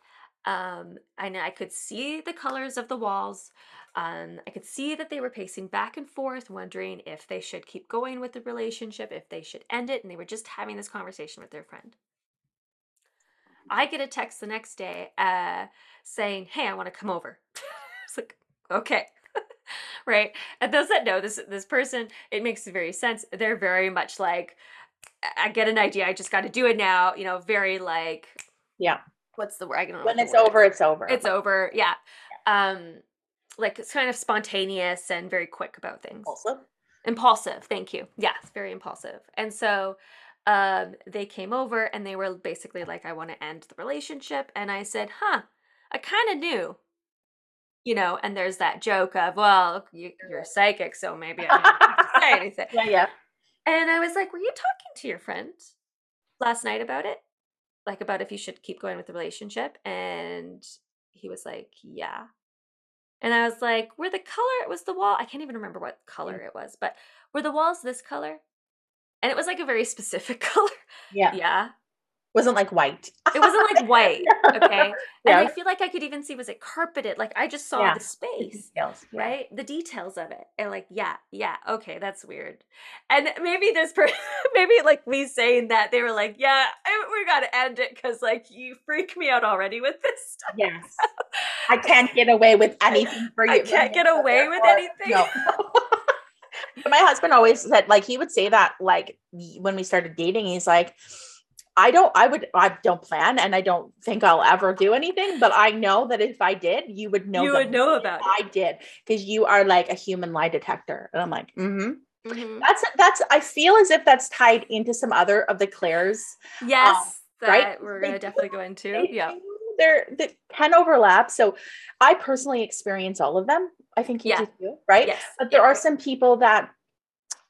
C: um and i could see the colors of the walls um i could see that they were pacing back and forth wondering if they should keep going with the relationship if they should end it and they were just having this conversation with their friend I get a text the next day uh, saying, "Hey, I want to come over." (laughs) it's like, okay, (laughs) right. And those that know this this person, it makes very sense. They're very much like, "I- I get an idea. I just got to do it now. You know, very like,
B: Yeah.
C: what's the word? I don't know.
B: When it's over,
C: is.
B: it's over.
C: it's over. Yeah. Um, like it's kind of spontaneous and very quick about things
B: Also,
C: impulsive thank you yes very impulsive and so um they came over and they were basically like i want to end the relationship and i said huh i kind of knew you know and there's that joke of well you, you're psychic so maybe i don't have to say (laughs) anything
B: yeah, yeah.
C: and i was like were you talking to your friend last night about it like about if you should keep going with the relationship and he was like yeah. And i was like were the color it was the wall i can't even remember what color mm. it was but were the walls this color? And it was like a very (laughs) specific color.
B: Yeah.
C: yeah
B: Wasn't like white.
C: it wasn't like white (laughs) okay
B: Yeah.
C: and i feel like i could even see was it carpeted like i just saw
B: Yeah.
C: the space
B: Details, yeah.
C: right the details of it and like yeah yeah okay that's weird and maybe this person (laughs) maybe like me saying that they were like yeah I, we gotta end it because like you freak me out already with this stuff
B: Yes. I (laughs) can't get away with anything for you.
C: I can't get away with anything.
B: No. My husband always said, like, he would say that, like, when we started dating, he's like, I don't, I would, I don't plan and I don't think I'll ever do anything, but I know that if I did, you would know.
C: you would know about
B: I did because you are like a human lie detector. And I'm like, mm-hmm.
C: it Mhm.
B: That's, that's, I feel as if that's tied into some other of the Clair's
C: yes that
B: right?
C: we're gonna
B: do-
C: definitely go into
B: they
C: yeah
B: do- They're they can overlap. So I personally experience all of them. I think you
C: Yeah.
B: do too, right?
C: yes
B: But there
C: yeah.
B: are some people that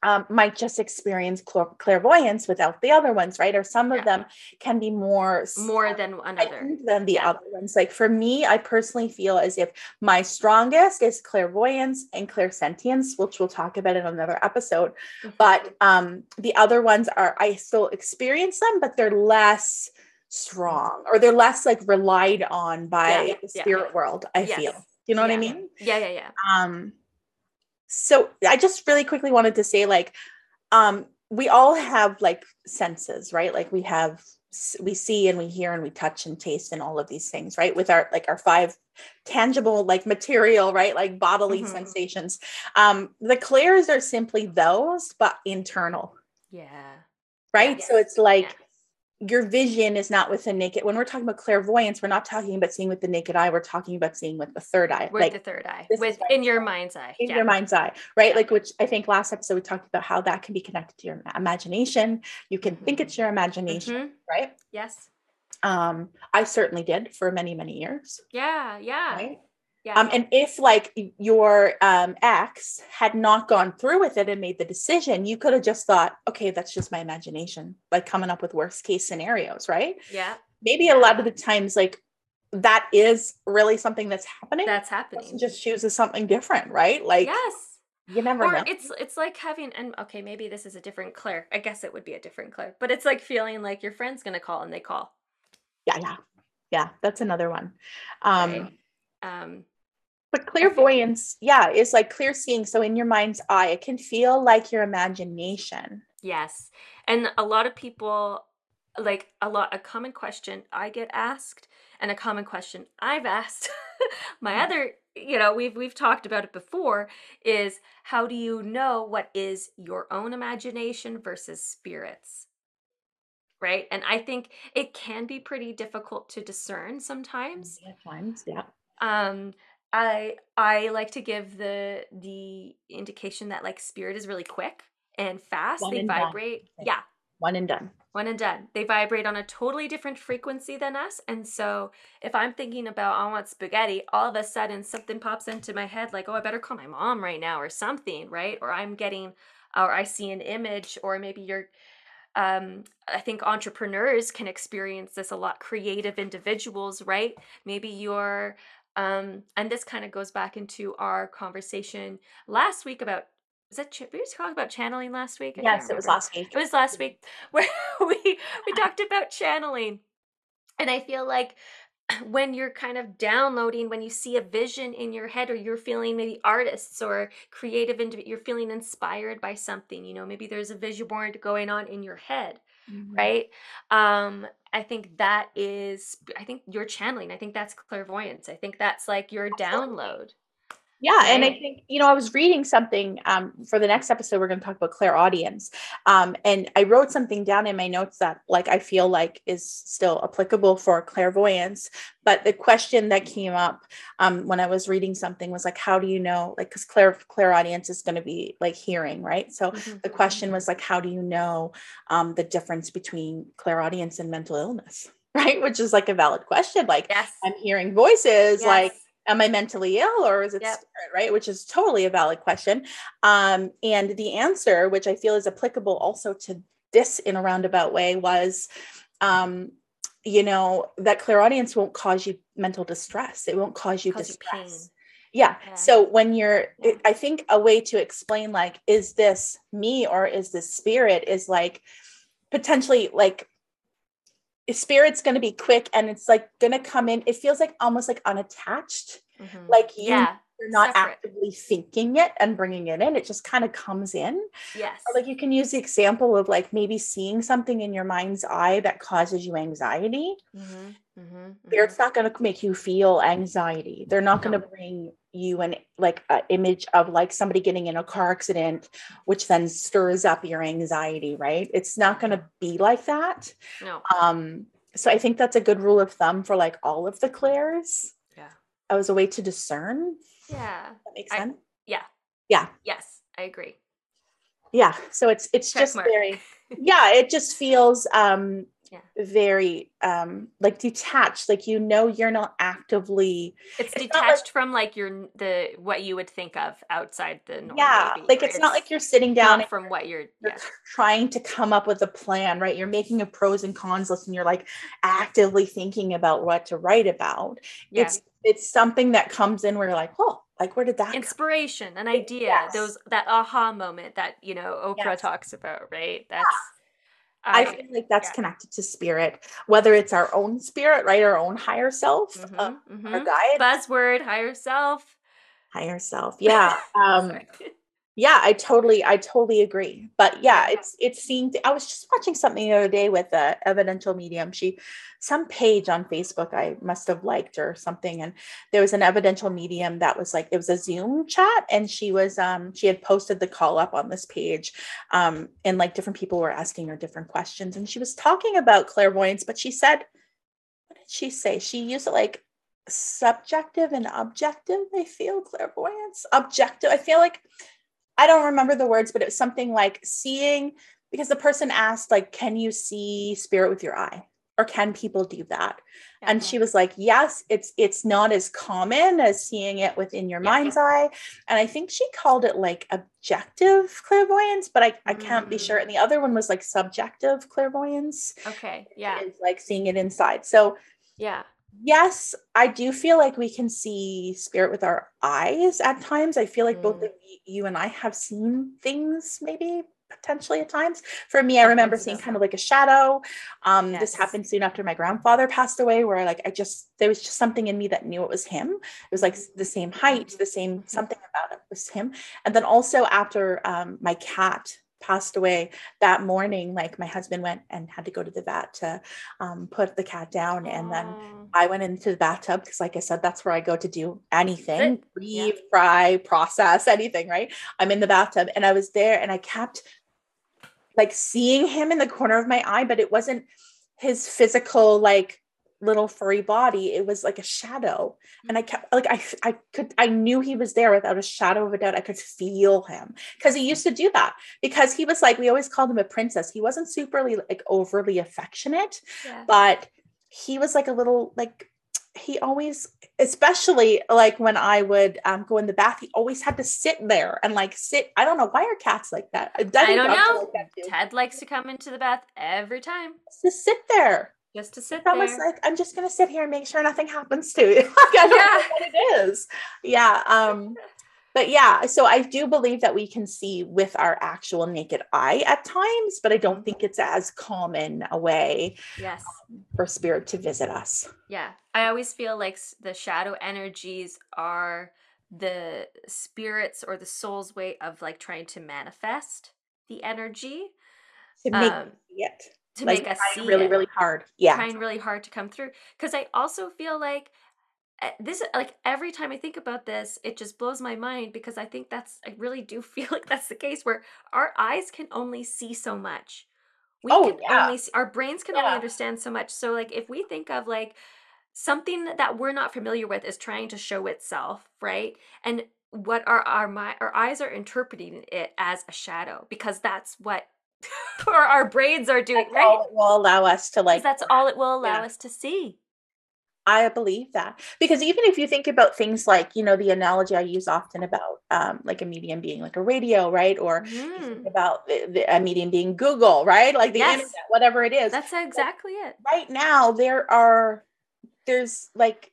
B: um, might just experience clair- clairvoyance without the other ones, right? Or some of them can be more
C: more than another
B: than the
C: Yeah.
B: other ones. Like for me, I personally feel as if my strongest is clairvoyance and clairsentience, which we'll talk about in another episode.
C: Mhm.
B: But um, the other ones are I still experience them, but they're less strong or they're less like relied on by
C: Yeah,
B: the
C: yeah.
B: spirit world. I
C: Yes.
B: feel. You know what I mean?
C: yeah yeah yeah
B: um so i just really quickly wanted to say like um we all have like senses right? Like we have we see and we hear and we touch and taste and all of these things right? With our like our five tangible like material right? Like bodily
C: Mhm.
B: sensations. Um the clairs are simply those but internal.
C: Yeah.
B: Right? So
C: Yes.
B: it's like
C: Yes.
B: Your vision is not with the naked when we're talking about clairvoyance we're not talking about seeing with the naked eye we're talking about seeing with the third eye
C: with
B: like
C: the third eye with in your mind's eye
B: in
C: yeah.
B: your mind's eye, right?
C: Yeah.
B: Like, which I think last episode we talked about how that can be connected to your imagination. You can think it's your imagination,
C: Mhm.
B: right?
C: yes
B: Um, I certainly did for many, many years,
C: yeah yeah
B: right?
C: Yeah
B: Um, and if like your um ex had not gone through with it and made the decision, you could have just thought, okay, that's just my imagination, like coming up with worst case scenarios, right?
C: yeah
B: Maybe a lot of the times, like that is really something that's happening.
C: That's happening.
B: just chooses something different, right? Like
C: yes.
B: you never
C: Or
B: know.
C: it's it's like having and okay, maybe this is a different Clair. I guess it would be a different Clair. But it's like feeling like your friend's gonna call and they call.
B: yeah, yeah. Yeah, that's another one. Um
C: right? Um
B: but clairvoyance, yeah, is like clear seeing. So in your mind's eye, it can feel like your imagination.
C: Yes. And a lot of people like a lot a common question I get asked and a common question I've asked (laughs) my
B: Mm.
C: other you know we've we've talked about it before is how do you know what is your own imagination versus spirits right and i think it can be pretty difficult to discern sometimes
B: At times, yeah.
C: um i i like to give the the indication that like spirit is really quick and fast
B: One
C: they
B: and
C: vibrate
B: Okay.
C: yeah
B: One and done.
C: one and done. They vibrate on a totally different frequency than us. And so if I'm thinking about I want spaghetti, all of a sudden something pops into my head like, oh, I better call my mom right now or something, right? Or I'm getting or I see an image, or maybe you're um I think entrepreneurs can experience this a lot, creative individuals, right? Maybe you're um and this kind of goes back into our conversation last week about was that ch- we were talking about channeling last week? I
B: Yes, it was last week.
C: It was last week (laughs) where we we (laughs) talked about channeling. And I feel like (clears throat) when you're kind of downloading, when you see a vision in your head, or you're feeling maybe artists or creative, you're feeling inspired by something. You know, maybe there's a vision board going on in your head,
B: Mhm.
C: right? Um, I think that is, I think you're channeling. I think that's clairvoyance. I think that's like your download.
B: Yeah, and I think you know I was reading something um, for the next episode. We're going to talk about clairaudience, um, and I wrote something down in my notes that like I feel like is still applicable for clairvoyance. But the question that came up um, when I was reading something was like, how do you know? Like, because clair clairaudience is going to be like hearing, right? So
C: Mhm.
B: the question was like, how do you know um, the difference between clairaudience and mental illness? (laughs) Right, which is like a valid question. Like,
C: Yes.
B: I'm hearing voices, like
C: Yes.
B: Am I mentally ill or is it
C: Yep.
B: spirit, right? Which is totally a valid question. Um, and the answer, which I feel is applicable also to this in a roundabout way, was, um, you know, that clairaudience won't cause you mental distress. It won't cause you
C: Cause you
B: distress. Yeah.
C: Yeah.
B: So when you're,
C: Yeah.
B: I think a way to explain, like, is this me or is this spirit, is like potentially like spirit's going to be quick and it's like going to come in. It feels like almost like unattached
C: Mhm.
B: like you
C: yeah.
B: you're not
C: separate.
B: actively thinking it and bringing it in it just kind of comes in
C: Yes.
B: or like you can use the example of like maybe seeing something in your mind's eye that causes you anxiety
C: Mhm, mhm,
B: spirit's not going to make you feel anxiety they're not going to
C: No.
B: bring you an like an image of like somebody getting in a car accident which then stirs up your anxiety right it's not going to be like that.
C: No.
B: um so i think that's a good rule of thumb for like all of the clairs
C: Yeah.
B: as a way to discern
C: Yeah.
B: that makes
C: I-
B: sense
C: Yeah.
B: Yeah.
C: Yes, I agree.
B: yeah so it's it's
C: Check
B: just
C: mark.
B: very (laughs) yeah it just feels um
C: Yeah.
B: very um like detached like you know you're not actively
C: It's
B: It's not like-
C: detached from like your the what you would think of outside the norm.
B: yeah
C: maybe,
B: like
C: or
B: it's not like you're sitting down
C: from what you're
B: you're
C: yeah.
B: trying to come up with a plan right you're making a pros and cons list and you're like actively thinking about what to write about
C: yeah.
B: it's it's something that comes in where you're like oh like where did that come
C: inspiration, an idea,
B: Yes.
C: those that aha moment that you know Oprah
B: Yes.
C: talks about, right? That's
B: I
C: I,
B: feel like that's
C: yeah.
B: connected to spirit, whether it's our own spirit, right? Our own higher self, uh,
C: mhm,
B: our
C: mhm.
B: guide,
C: buzzword higher self.
B: higher self. Yeah. (laughs) Um. Yeah, I totally, I totally agree. But yeah, it's, it's seeing, I was just watching something the other day with a evidential medium. She, some page on Facebook, I must have liked or something. And there was an evidential medium that was like, it was a Zoom chat. And she was, um, she had posted the call up on this page. Um, and like different people were asking her different questions. And she was talking about clairvoyance, but she said, what did she say? She used it like subjective and objective. I feel clairvoyance. Objective. I feel like I don't remember the words, but it was something like seeing because the person asked, like, can you see spirit with your eye? Or can people do that? And she was like, yes, it's it's not as common as seeing it within your
C: Yeah.
B: mind's eye. And I think she called it like objective clairvoyance, but I, I can't be
C: Mm.
B: sure. And the other one was like subjective clairvoyance.
C: okay, yeah,
B: like seeing it inside. So
C: yeah.
B: Yes, I do feel like we can see spirit with our eyes at times. I feel like both
C: Mm.
B: of you and I have seen things maybe potentially at times. For me, I remember seeing kind of like a shadow. Um, this happened soon after my grandfather passed away, where like I just there was just something in me that knew it was him. It was like the same height, the same
C: Mhm.
B: something about it was him. And then also after um, my cat passed away that morning, like my husband went and had to go to the vet to um, put the cat down, and then. I went into the bathtub because, like I said, that's where I go to do anything breathe, fry, process, anything, right? I'm in the bathtub and I was there and I kept like seeing him in the corner of my eye, but it wasn't his physical, like little furry body. It was like a shadow. And I kept like, I, I could, I knew he was there without a shadow of a doubt. I could feel him because he used to do that because he was like, we always called him a princess. He wasn't superly like overly affectionate
C: Yeah.
B: but he was like a little like he always especially like when i would um, go in the bath he always had to sit there and like sit i don't know why are cats like that i,
C: I don't know.
B: like.
C: Ted likes to come into the bath every time
B: to sit there
C: just to sit
B: it's almost
C: there.
B: like i'm just gonna sit here and make sure nothing happens to you (laughs) like, i
C: Yeah.
B: it is yeah um but yeah so i do believe that we can see with our actual naked eye at times but i don't think it's as common a way
C: yes.
B: for spirit to visit us
C: Yeah. I always feel like the shadow energies are the spirits or the soul's way of like trying to manifest the energy
B: to make
C: um,
B: it
C: to
B: like
C: make us see
B: really
C: it.
B: really hard yeah
C: trying really hard to come through because i also feel like uh, this like every time i think about this it just blows my mind because i think that's i really do (laughs) feel like that's the case where our eyes can only see so much we
B: Oh,
C: can
B: yeah.
C: only see, our brains can only understand so much so like if we think of like something that we're not familiar with is trying to show itself right and what our our mi- our eyes are interpreting it as a shadow because that's what (laughs) or our braids are doing
B: that's
C: right
B: all it will allow us to like
C: that's all it will allow
B: Yeah.
C: us to see
B: i believe that because even if you think about things like you know the analogy i use often about um, like a medium being like a radio right or
C: Mhm.
B: about the, the, a medium being google right like the
C: Yes.
B: internet whatever it is
C: That's exactly it.
B: right now there are there's like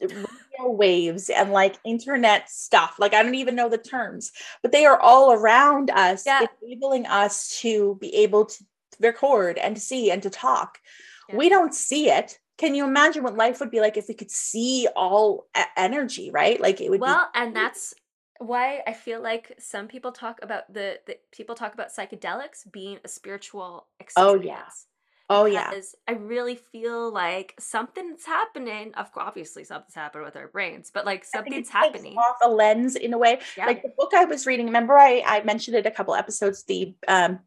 B: radio waves and like internet stuff like i don't even know the terms but they are all around us
C: Yeah.
B: enabling us to be able to record and to see and to talk
C: Yeah.
B: we don't see it can you imagine what life would be like if we could see all energy right like it would
C: Well, and that's why I feel like some people talk about the, the people talk about psychedelics being a spiritual experience.
B: Oh, yeah. Oh yeah
C: I really feel like something's happening. Of course, obviously something's happening with our brains, but like
B: I think it
C: something's happening.
B: off a lens in a way
C: Yeah.
B: like the book i was reading remember i i mentioned it a couple episodes the um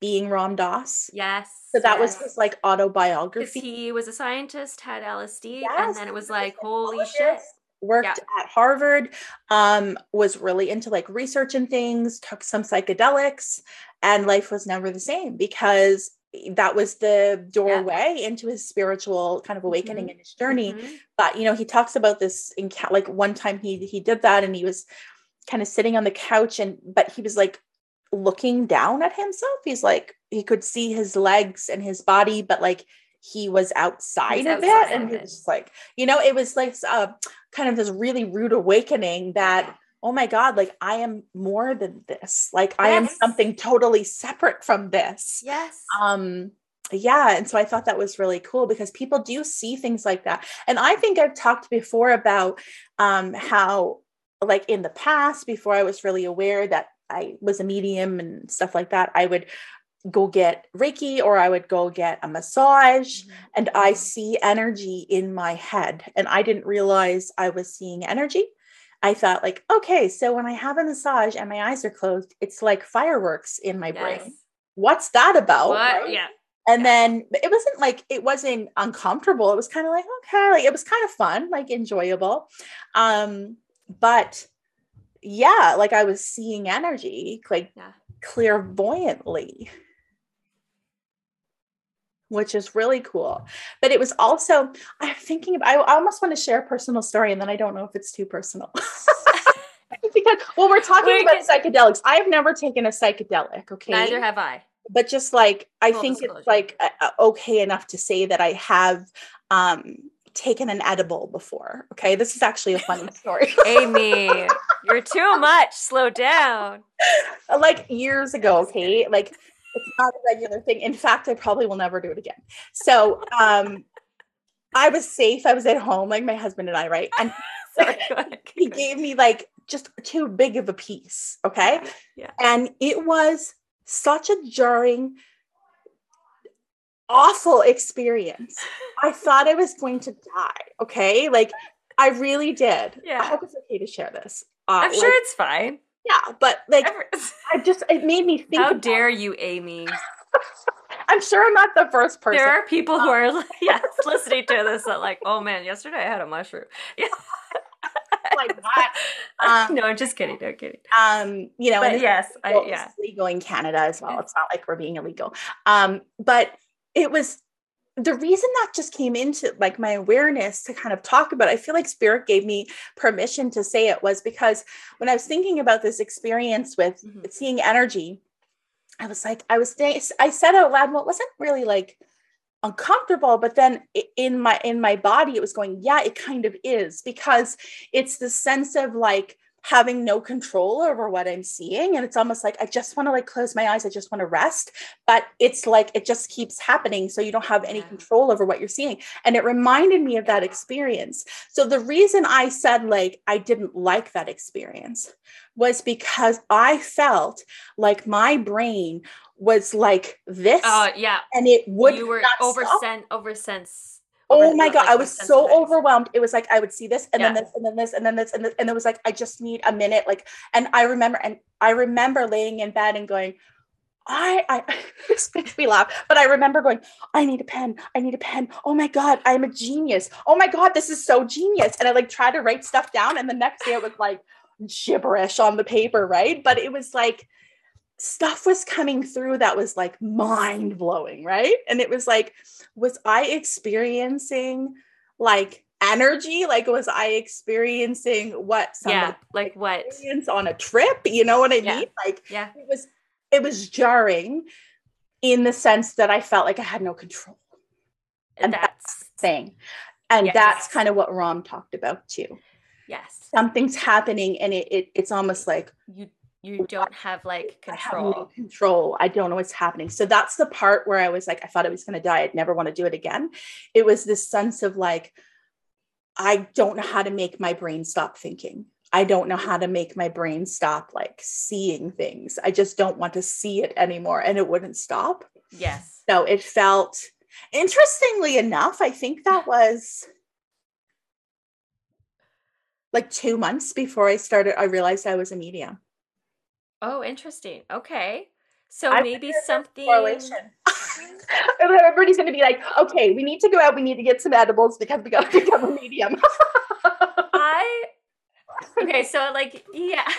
B: being ram dass
C: yes.
B: so that was
C: yes.
B: his like autobiography
C: he was a scientist, had LSD, and then it was
B: was
C: like, holy shit.
B: worked
C: Yeah.
B: at harvard um was really into like research and things took some psychedelics and life was never the same because that was the doorway into his spiritual kind of awakening in his journey.
C: Mhm.
B: but you know he talks about this in like one time he he did that and he was kind of sitting on the couch and but he was like looking down at himself. He's like he could see his legs and his body but like he was outside
C: He's
B: of
C: outside
B: it. And he was just like you know it was like uh, kind of this really rude awakening that oh my god like i am more than this. Like i am something totally separate from this.
C: Yes.
B: um yeah and so i thought that was really cool because people do see things like that. And i think i've talked before about um how like in the past before i was really aware that i was a medium and stuff like that i would go get reiki or i would go get a massage
C: Mhm.
B: and i see energy in my head. And i didn't realize i was seeing energy i thought like okay so when i have a massage and my eyes are closed it's like fireworks in my brain what's that about
C: What?
B: right?
C: Yeah.
B: and
C: Yeah.
B: then it wasn't like it wasn't uncomfortable it was kind of like okay like it was kind of fun like enjoyable um but yeah like i was seeing energy like
C: Yeah.
B: clairvoyantly which is really cool but it was also i'm thinking of, I, almost want to share a personal story and then i don't know if it's too personal (laughs) because well we're talking about psychedelics i've never taken a psychedelic okay
C: Neither have I.
B: but just like I
C: Full
B: think
C: disclosure.
B: it's like uh, uh, okay enough to say that I have um taken an edible before. Okay, this is actually a funny (laughs) story.
C: Amy, you're too much. Slow down. (laughs)
B: like years ago, okay? Like it's not a regular thing. In fact, I probably will never do it again. So, um I was safe. I was at home, like my husband and I, right? And (laughs)
C: Sorry, (laughs)
B: he gave me like just too big of a piece, okay?
C: Yeah.
B: And it was such a jarring, awful experience. I (laughs) thought I was going to die, okay? Like I really did.
C: Yeah.
B: I hope it's okay to share this. Uh,
C: I'm sure
B: like,
C: it's fine.
B: Yeah, but like
C: Ever- (laughs)
B: I just it made me think
C: How
B: about-
C: dare you, Amy? (laughs)
B: I'm sure I'm not the first person.
C: There are people who are like, (laughs) yes, listening to this that like, oh man, yesterday I had a mushroom. Yeah.
B: like that. Um,
C: no, I'm just kidding. No kidding.
B: Um, you know,
C: But yes, I,
B: legal,
C: yeah.
B: it's legal in Canada as well. It's not like we're being illegal. Um, but it was the reason that just came into like my awareness to kind of talk about it, I feel like spirit gave me permission to say it was because when I was thinking about this experience with
C: Mhm.
B: seeing energy, I was like, I was saying, I said out loud, well, it wasn't really like uncomfortable, but then in my in my body, it was going, yeah, it kind of is because it's the sense of like having no control over what I'm seeing. And it's almost like I just want to like close my eyes, I just want to rest. But it's like it just keeps happening. So you don't have any control over what you're seeing. And it reminded me of that experience. So the reason I said like I didn't like that experience was because I felt like my brain was like this
C: Oh yeah.
B: and it would
C: you were
B: not
C: over
B: stop.
C: sen- over sense.
B: Oh my god,
C: like,
B: I was so overwhelmed. It was like I would see this and then this and then this and then this and this and it was like I just need a minute like and I remember and I remember laying in bed and going I I (laughs) this makes me laugh, but I remember going I need a pen. I need a pen. Oh my god, I'm a genius. Oh my god, this is so genius. And I like try to write stuff down and the next day it was like gibberish on the paper, right? But it was like stuff was coming through that was like mind blowing, right? And it was like, was I experiencing like energy? Like, was I experiencing what
C: Yeah, like what?
B: on a trip? You know what I
C: Yeah.
B: mean? Like,
C: Yeah.
B: it was it was jarring in the sense that I felt like I had no control And
C: That's
B: thing. And
C: Yes.
B: that's kind of what Ram talked about too.
C: yes.
B: Something's happening and it, it it's almost like
C: You you don't have like
B: I have
C: control.
B: control. I don't know what's happening. So that's the part where I was like, I thought I was going to die. I'd never want to do it again. It was this sense of like, I don't know how to make my brain stop thinking. I don't know how to make my brain stop like seeing things. I just don't want to see it anymore. And it wouldn't stop.
C: Yes.
B: So it felt, interestingly enough, I think that was like two months before I started, I realized I was a medium.
C: Oh, interesting. Okay. So
B: I
C: maybe something
B: correlation. (laughs) Everybody's going to be like, okay, we need to go out. We need to get some edibles because we got to become a medium.
C: I (laughs) Okay, so like yeah. (laughs)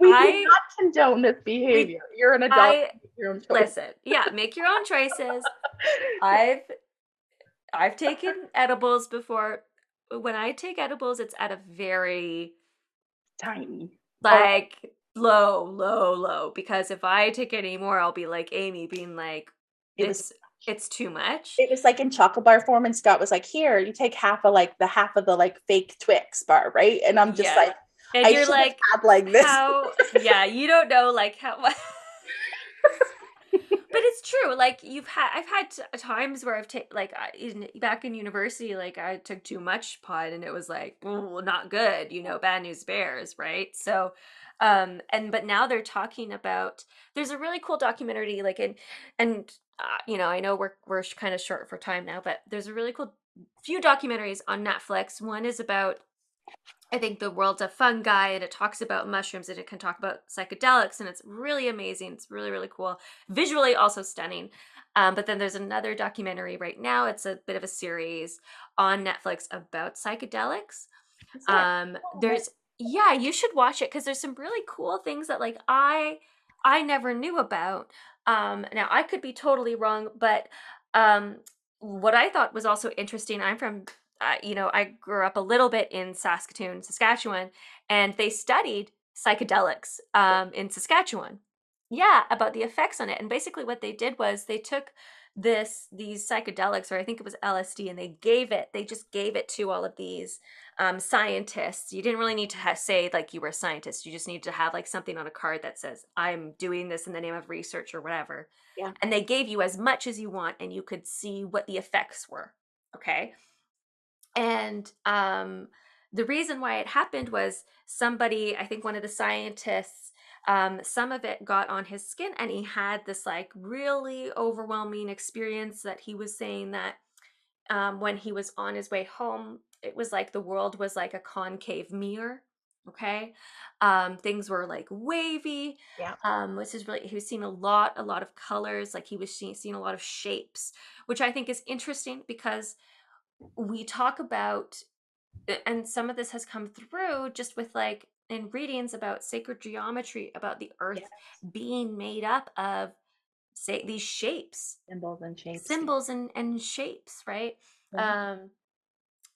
B: we
C: I-
B: do not condone this behavior. You're an adult.
C: I
B: make your own choice.
C: listen. Yeah, make your own choices. I've I've taken edibles before. When I take edibles, it's at a very
B: Tiny. Oh.
C: like low, low, low. Because if I take any more, I'll be like Amy, being like,
B: It was
C: it's it's too much.
B: it was like in chocolate bar form, and Scott was like, "Here, you take half of like the half of the like fake Twix bar, right?" And I'm just
C: Yeah.
B: like,
C: and
B: "I
C: you're like,
B: had like this."
C: how? Yeah, you don't know like how. (laughs) but it's true. Like you've had, I've had times where I've taken like in back in university, like I took too much pot, and it was like, oh, not good. You know, bad news bears, right? So, um, and but now they're talking about. There's a really cool documentary, like in, and uh, you know, I know we're we're kind of short for time now, but there's a really cool few documentaries on Netflix. One is about I think the world's of fungi and it talks about mushrooms and it can talk about psychedelics and it's really amazing. It's really, really cool. Visually also stunning. Um, but then there's another documentary right now. It's a bit of a series on Netflix about psychedelics. Um, there's yeah, you should watch it because there's some really cool things that like I I never knew about. Um, now I could be totally wrong, but um, what I thought was also interesting. I'm from uh, you know, I grew up a little bit in Saskatoon, Saskatchewan, and they studied psychedelics um, in Saskatchewan. yeah about the effects on it and basically what they did was they took this these psychedelics or i think it was lsd and they gave it they just gave it to all of these um, scientists you didn't really need to have, say like you were a scientist you just need to have like something on a card that says i'm doing this in the name of research or whatever
B: Yeah.
C: and they gave you as much as you want and you could see what the effects were okay and um the reason why it happened was somebody i think one of the scientists um, some of it got on his skin and he had this like really overwhelming experience that he was saying that um, when he was on his way home it was like the world was like a concave mirror okay um things were like wavy
B: Yeah.
C: um which is really he was seeing a lot a lot of colors like he was seeing, seeing a lot of shapes which i think is interesting because we talk about and some of this has come through just with like in readings about sacred geometry about the earth
B: Yes.
C: being made up of say these shapes
B: Symbols and shapes.
C: symbols and and shapes right
B: Mhm.
C: um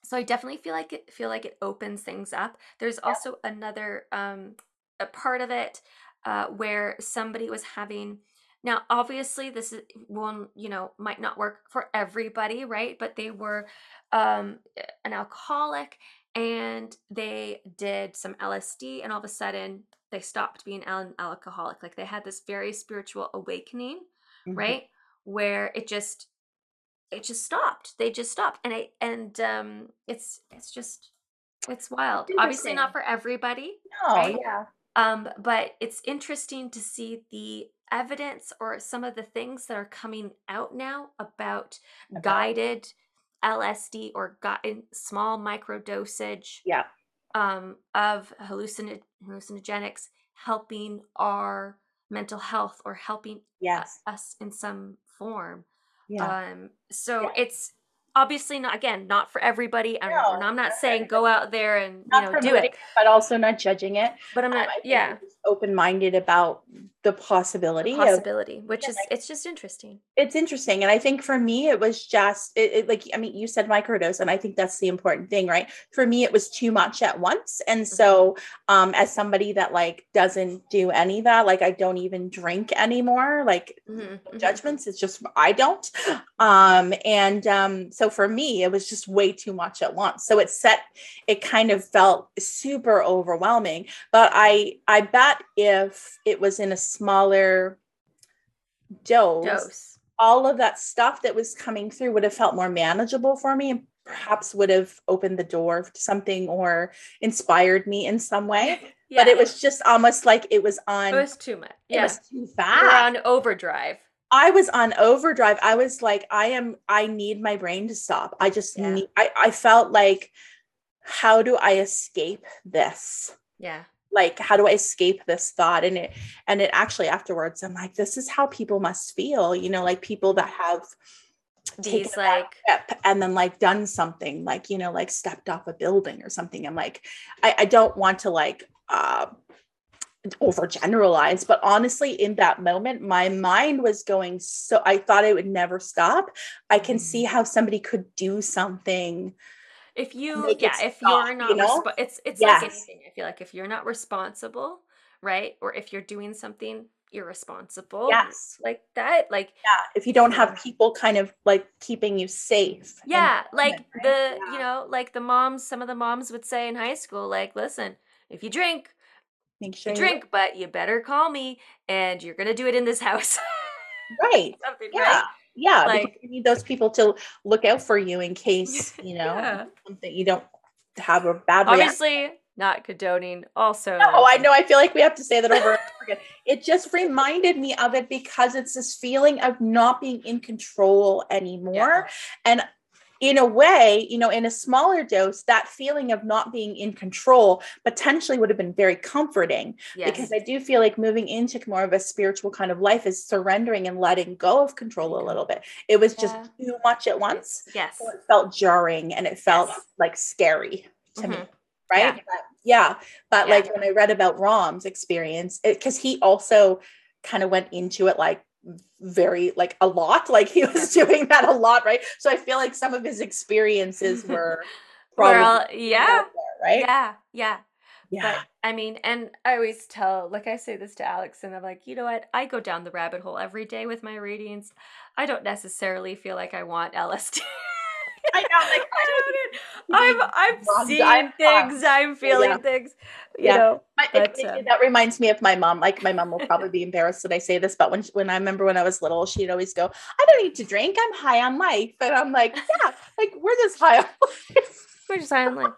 C: so i definitely feel like it feel like it opens things up there's also another um a part of it uh where somebody was having now obviously this is one you know might not work for everybody right but they were um an alcoholic and they did some lsd and all of a sudden they stopped being an alcoholic like they had this very spiritual awakening
B: Mhm.
C: right where it just it just stopped they just stopped and i and um it's it's just it's wild obviously not for everybody
B: No,
C: right?
B: yeah.
C: um but it's interesting to see the evidence or some of the things that are coming out now about
B: About-
C: guided lsd or gu- small micro dosage
B: Yeah.
C: um, of hallucin- hallucinogenics helping our mental health or helping
B: Yes.
C: us in some form.
B: Yeah.
C: Um, so
B: Yeah.
C: it's obviously not again not for everybody. and
B: No,
C: I'm not saying go out there and you
B: Not
C: know do it,
B: but also not judging it.
C: but I'm
B: Um,
C: not.
B: Think
C: yeah,
B: open-minded about the possibility of
C: possibility, which
B: yeah,
C: is
B: like-
C: it's just interesting.
B: it's interesting and i think for me it was just it, it- like i mean you said microdose and i think that's the important thing right for me it was too much at once and so um as somebody that like doesn't do any of that like i don't even drink anymore like
C: Mhm,
B: no
C: mhm.
B: judgments it's just i don't um and um so for me it was just way too much at once so it set it kind of felt super overwhelming but i i bet if it was in a smaller dose,
C: Dose.
B: all of that stuff that was coming through would have felt more manageable for me and perhaps would have opened the door to something or inspired me in some way (laughs)
C: Yeah,
B: but it was just almost like it was on
C: it was too much.
B: it
C: Yeah,
B: was too fast
C: on overdrive.
B: I was on overdrive. I was like, I am, I need my brain to stop. I just
C: Yeah.
B: need, I, I felt like, how do I escape this?
C: Yeah,
B: Like, how do I escape this thought? And it, and it actually afterwards, I'm like, this is how people must feel, you know, like people that have
C: these like
B: step and then like done something like, you know, like stepped off a building or something. I'm like, I, I don't want to like, uh, overgeneralize but honestly in that moment my mind was going so i thought it would never stop i can see
C: Mm.
B: how somebody could do something
C: if you yeah if
B: stop,
C: you're
B: you
C: not
B: know?
C: respo- it's it's like anything i feel like if you're not responsible right or if you're doing something irresponsible
B: yes.
C: like that like
B: yeah if you don't have people kind of like keeping you safe
C: yeah like
B: right?
C: the
B: Yeah.
C: you know like the moms some of the moms would say in high school like listen if you drink
B: make sure you
C: drink but you better call me and you're gonna do it in this house. (laughs)
B: Right.
C: Something
B: yeah.
C: right
B: yeah
C: Like-
B: you need those people to look out for you in (laughs) case you know
C: Yeah.
B: something you don't have a bad reaction
C: obviously not condoning also
B: No, I know. I feel like we have to say that over and over again. It just reminded me of it because it's this feeling of not being in control anymore. And in a way, you know, in a smaller dose, that feeling of not being in control potentially would have been very comforting
C: yes.
B: because I do feel like moving into more of a spiritual kind of life is surrendering and letting go of control a little bit. It was just too much at once.
C: yes
B: So it felt jarring and it felt
C: Yes.
B: like scary to me
C: Mhm.
B: right
C: Yeah.
B: But- yeah but
C: Yeah.
B: like when i read about Ram's experience because he also kind of went into it like very like a lot (laughs) like he was doing that a lot right so i feel like some of his experiences (laughs) were probably
C: well yeah
B: there, right
C: yeah yeah
B: Yeah.
C: But I mean, and I always tell, like I say this to Alex, and I'm like, you know what? I go down the rabbit hole every day with my readings. I don't necessarily feel like I want LSD. (laughs)
B: I know, like
C: I don't. (laughs) I'm I'm seeing
B: I'm
C: things. I'm feeling
B: Yeah.
C: things. You
B: Yeah.
C: know. But,
B: it-
C: um,
B: that reminds me of my mom. Like my mom will (laughs) probably be embarrassed that I say this, but when when I remember when I was little, she'd always go, "I don't need to drink. I'm high on life," and I'm like, "Yeah, like we're just high on (laughs) life,
C: We're just high on like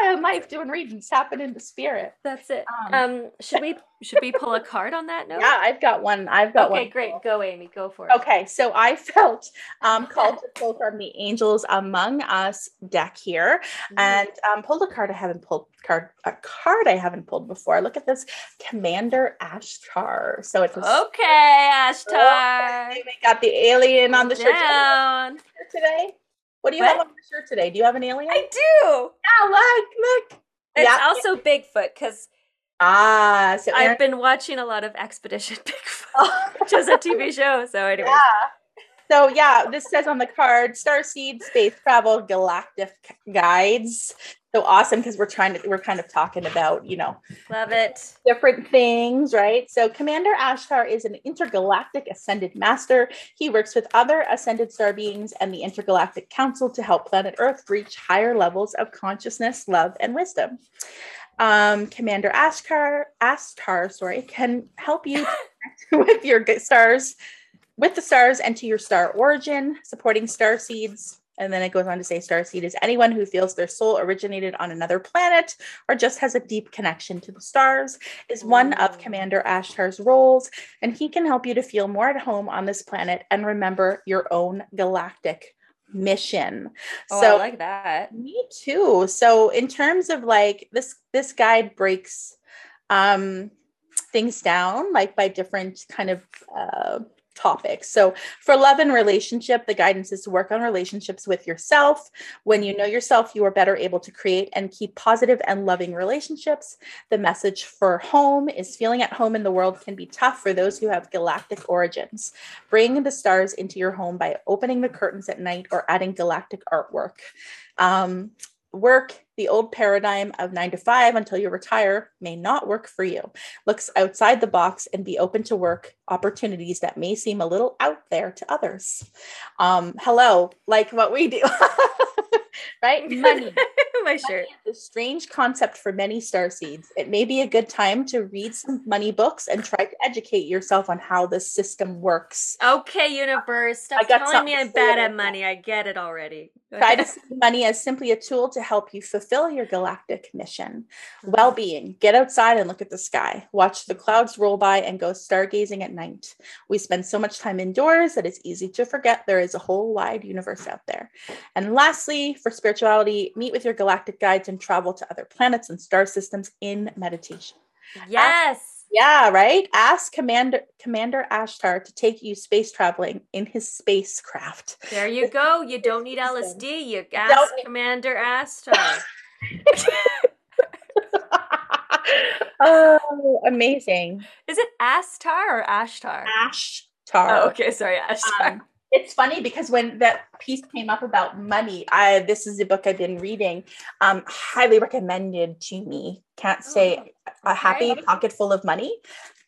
B: high on life, doing readings, tapping into spirit."
C: that's it.
B: Um,
C: Um, should we should we pull a card on that note? (laughs)
B: Yeah, I've got one. I've got
C: Okay,
B: one.
C: Okay, great. Go, Amy. Go for it.
B: Okay, so I (laughs) felt um, (laughs) called to pull from the Angels Among Us deck here,
C: Mhm.
B: and um, pulled a card I haven't pulled card a card I haven't pulled before. Look at this, Commander Ashtar. So it's a
C: Okay, Ashtar.
B: we got the alien on the
C: Down.
B: today. What do you
C: What?
B: have on your shirt today? Do you have an alien?
C: I do.
B: yeah, look, look.
C: It's
B: Yeah.
C: also Bigfoot because
B: Ah, so Erin-
C: I've been watching a lot of Expedition (laughs) Bigfoot, which is a TV (laughs) show. So anyway,
B: Yeah. So yeah, this says on the card Starseed Space Travel Galactic Guides. So awesome because we're trying to we're kind of talking about, you know,
C: love it.
B: different things, right? So Commander Ashtar is an intergalactic ascended master. He works with other ascended star beings and the Intergalactic Council to help planet Earth reach higher levels of consciousness, love, and wisdom. Um, Commander Ashtar, ashtar sorry, can help you (laughs) with your stars, with the stars, and to your star origin, supporting star seeds. And then it goes on to say star seed is anyone who feels their soul originated on another planet or just has a deep connection to the stars, is one of Commander Ashtar's roles, and he can help you to feel more at home on this planet and remember your own galactic mission.
C: Oh,
B: so
C: I like that.
B: me too. So in terms of like this this guide breaks um things down like by different kind of uh topics. So for love and relationship, the guidance is to work on relationships with yourself. When you know yourself, you are better able to create and keep positive and loving relationships. The message for home is feeling at home in the world can be tough for those who have galactic origins. Bring the stars into your home by opening the curtains at night or adding galactic artwork. Um, work the old paradigm of nine to five until you retire may not work for you. Looks outside the box and be open to work opportunities that may seem a little out there to others. Um, hello, like what we do, (laughs) (laughs) right? Money. (laughs)
C: My shirt.
B: a strange concept for many star seeds. It may be a good time to read some money books and try to educate yourself on how the system works.
C: Okay, universe. Stop telling me I'm bad at money. I get it already.
B: Try to (laughs) see money as simply a tool to help you fulfill your galactic mission. Mm-hmm. Well being, get outside and look at the sky. Watch the clouds roll by and go stargazing at night. We spend so much time indoors that it's easy to forget there is a whole wide universe out there. And lastly, for spirituality, meet with your galactic guides and travel to other planets and star systems in meditation.
C: Yes.
B: Yeah, right. Ask Commander Commander Ashtar to take you space traveling in his spacecraft.
C: There you go. You don't need LSD. You ask Commander (laughs) Ashtar. (laughs)
B: oh, amazing.
C: Is it Astar or Ashtar?
B: Ashtar.
C: Oh, okay. Sorry, Ashtar.
B: Um, it's funny because when that piece came up about money, I this is a book I've been reading. Um, highly recommended to me. Can't say a happy pocket full of money.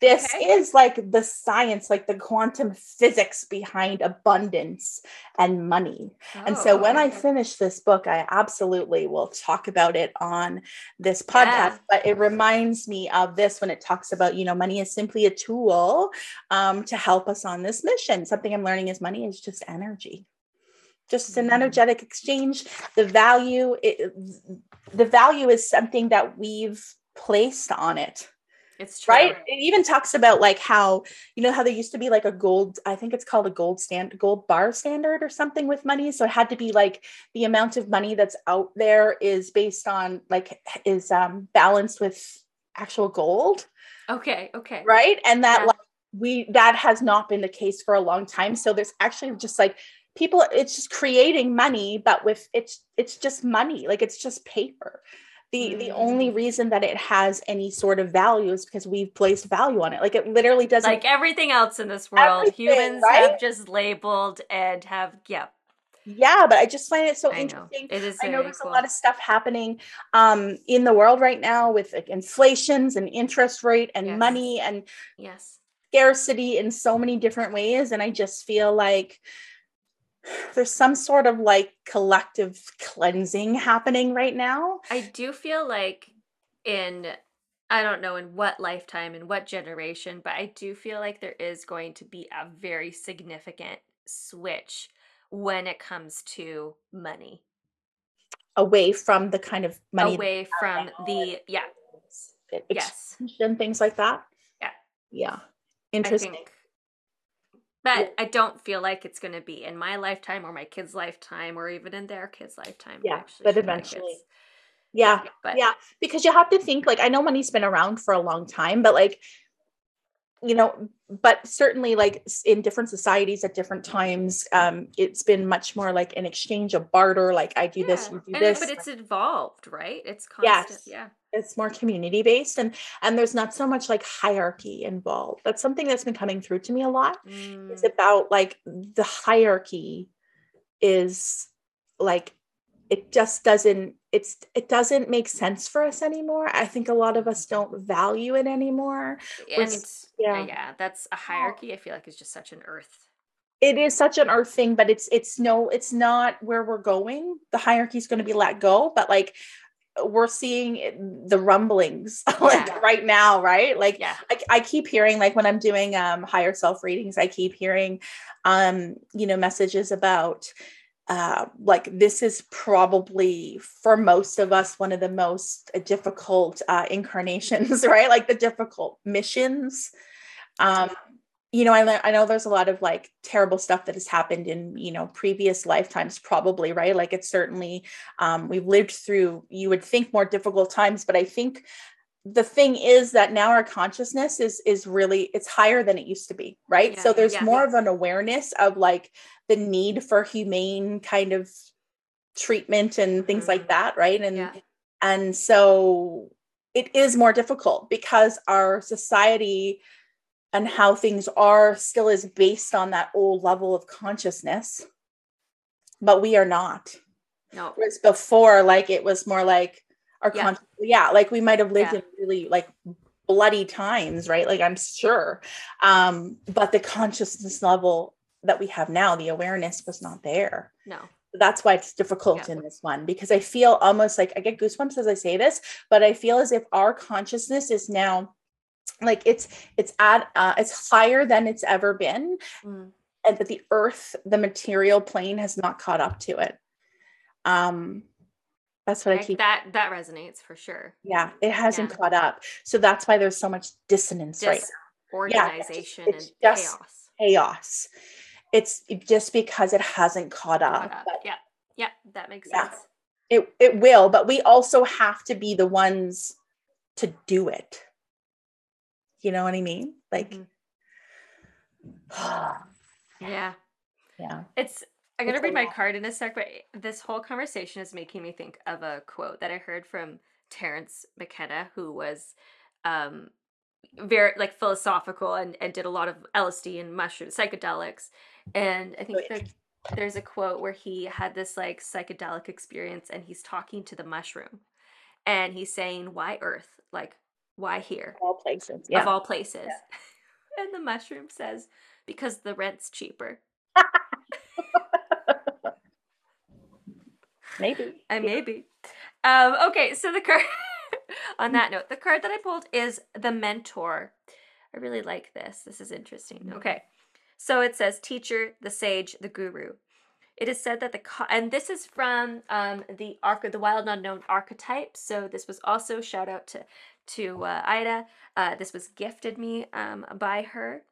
B: This
C: Okay.
B: is like the science, like the quantum physics behind abundance and money. And so
C: Oh,
B: when I finish this book, I absolutely will talk about it on this podcast.
C: Yeah.
B: But it reminds me of this when it talks about, you know, money is simply a tool um, to help us on this mission. Something I'm learning is money is just energy. Just an
C: Mhm.
B: energetic exchange. The value, it, the value is something that we've placed on it
C: it's true.
B: right it even talks about like how you know how there used to be like a gold i think it's called a gold stand gold bar standard or something with money so it had to be like the amount of money that's out there is based on like is um balanced with actual gold
C: Okay. Okay.
B: right and that
C: Yeah.
B: like we that has not been the case for a long time so there's actually just like people it's just creating money but with it's it's just money like it's just paper the the only
C: Mm.
B: reason that it has any sort of value is because we've placed value on it like it literally doesn't
C: Like everything else in this world, humans
B: right?
C: have just labeled and have yeah.
B: yeah, but I just find it so
C: I know.
B: interesting.
C: It is
B: I know there's
C: cool.
B: a lot of stuff happening um, in the world right now with like, inflations and interest rate and
C: Yes.
B: money and
C: yes.
B: scarcity in so many different ways. And I just feel like there's some sort of like collective cleansing happening right now.
C: I do feel like in I don't know in what lifetime in what generation, but I do feel like there is going to be a very significant switch when it comes to money.
B: Away from the kind of money
C: Away from the yeah, yes.
B: and things like that.
C: Yeah.
B: Yeah. Interesting.
C: But I don't feel like it's going to be in my lifetime or my kids' lifetime or even in their kids' lifetime.
B: Yeah,
C: actually
B: but
C: like
B: eventually.
C: it's-
B: yeah.
C: but
B: yeah because you have to think like i know money's been around for a long time but like you know but certainly like in different societies at different times um it's been much more like an exchange of barter like i do this you do
C: and-
B: this
C: but it's evolved, right? It's constant.
B: Yes.
C: Yeah.
B: it's more community based and and there's not so much like hierarchy involved that's something that's been coming through to me a lot
C: Mm,
B: it's about like the hierarchy is like it just doesn't it's it doesn't make sense for us anymore i think a lot of us don't value it anymore
C: and yeah.
B: yeah.
C: that's a hierarchy. I feel like is just such an earth.
B: it is such an earth thing but it's it's no it's not where we're going the hierarchy is going to be let go but like we're seeing it- the rumblings (laughs) like
C: Yeah.
B: right now right like
C: Yeah.
B: I, I keep hearing like when i'm doing um higher self readings i keep hearing um you know messages about uh like this is probably for most of us one of the most difficult uh incarnations (laughs) right? Like the difficult missions. Um you know I, I know there's a lot of like terrible stuff that has happened in you know previous lifetimes probably right? Like it's certainly um we've lived through you would think more difficult times but i think the thing is that now our consciousness is is really it's higher than it used to be right so there's
C: yeah.
B: more of an awareness of like the need for humane kind of treatment and things
C: Mhm.
B: like that right and
C: Yeah.
B: and so it is more difficult because our society and how things are still is based on that old level of consciousness but we are not
C: No.
B: whereas before like it was more like our
C: Yeah.
B: conscious yeah like we might have lived
C: Yeah.
B: in really like bloody times right like i'm sure um but the consciousness level that we have now the awareness was not there
C: No.
B: that's why it's difficult
C: Yeah.
B: in this one because I feel almost like I get goosebumps as I say this, but I feel as if our consciousness is now like it's it's at uh, it's higher than it's ever been,
C: Mm.
B: and that the earth, the material plane, has not caught up to it. Um, that's what I keep.
C: that that resonates for sure.
B: Yeah, it hasn't
C: Yeah.
B: caught up, so that's why there's so much dissonance right
C: Disorganization
B: it's
C: and
B: just-
C: chaos.
B: chaos. It's just because it hasn't caught up.
C: Caught up.
B: but
C: Yeah. Yeah. That makes
B: Yeah.
C: sense.
B: it it will but we also have to be the ones to do it you know what i mean like
C: Mhm. (sighs) (sighs) Yeah.
B: yeah
C: It's I'm gonna
B: It's
C: read my card in a sec, but this whole conversation is making me think of a quote that I heard from Terence McKenna, who was um very like philosophical and, and did a lot of LSD and mushroom psychedelics. And I think
B: Oh, yeah.
C: there's a quote where he had this like psychedelic experience and he's talking to the mushroom and he's saying, Why Earth? Like, why here?
B: all places yeah
C: Of all places. (laughs) and the mushroom says, Because the rent's cheaper.
B: Maybe
C: I maybe. Um, okay, so the card (laughs) on that note, the card that I pulled is the mentor. I really like this. This is interesting. Okay. So it says teacher, the sage, the guru. It is said that the and this is from um, the arc of the wild unknown archetype. So this was also shout out to to uh, Aida. Uh, this was gifted me um, by her.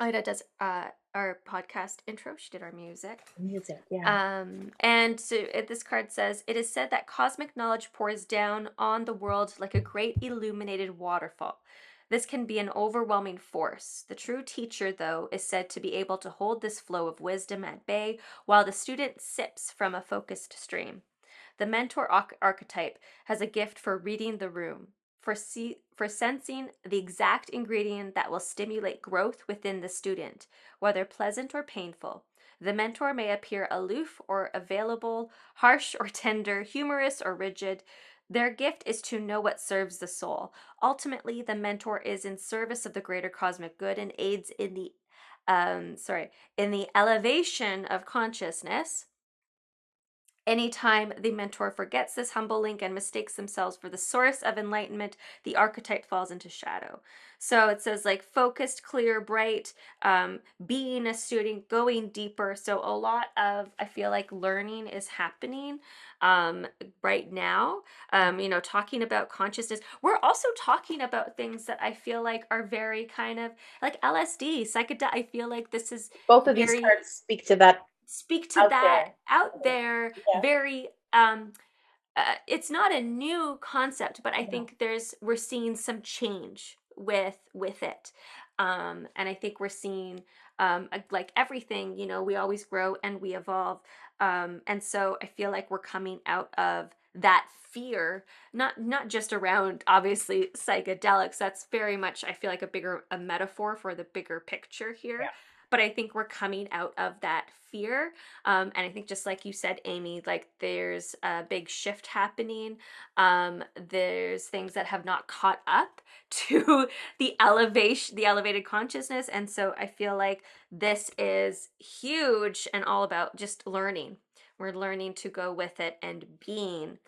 C: Aida does uh, our podcast intro. She did our music.
B: music yeah
C: Um, and so it, this card says, It is said that cosmic knowledge pours down on the world like a great illuminated waterfall. This can be an overwhelming force. The true teacher, though, is said to be able to hold this flow of wisdom at bay while the student sips from a focused stream. The mentor arch- archetype has a gift for reading the room, for see- for sensing the exact ingredient that will stimulate growth within the student, whether pleasant or painful. The mentor may appear aloof or available, harsh or (laughs) tender, humorous or rigid. Their gift is to know what serves the soul. Ultimately, the mentor is in service of the greater cosmic good and aids in the um sorry, in the elevation of consciousness Anytime the mentor forgets this humble link and mistakes themselves for the source of enlightenment, the archetype falls into shadow. So it says like focused, clear, bright, um, being a student, going deeper. So a lot of I feel like learning is happening um, right now. Um, you know, talking about consciousness. We're also talking about things that I feel like are very kind of like LSD, psychedelic. I feel like this is
B: both of very, these cards speak to that
C: speak to out that there. out there yeah. very um uh, it's not a new concept but i think there's we're seeing some change with with it. Um and i think we're seeing um like everything you know we always grow and we evolve. Um and so i feel like we're coming out of that fear not not just around obviously psychedelics that's very much i feel like a bigger a metaphor for the bigger picture here but I think we're coming out of that fear. Um, and I think just like you said, Amy, like there's a big shift happening. Um, there's things that have not caught up (laughs) to the elevation, the elevated consciousness. And so I feel like this is huge and all about just learning. We're learning to go with it and being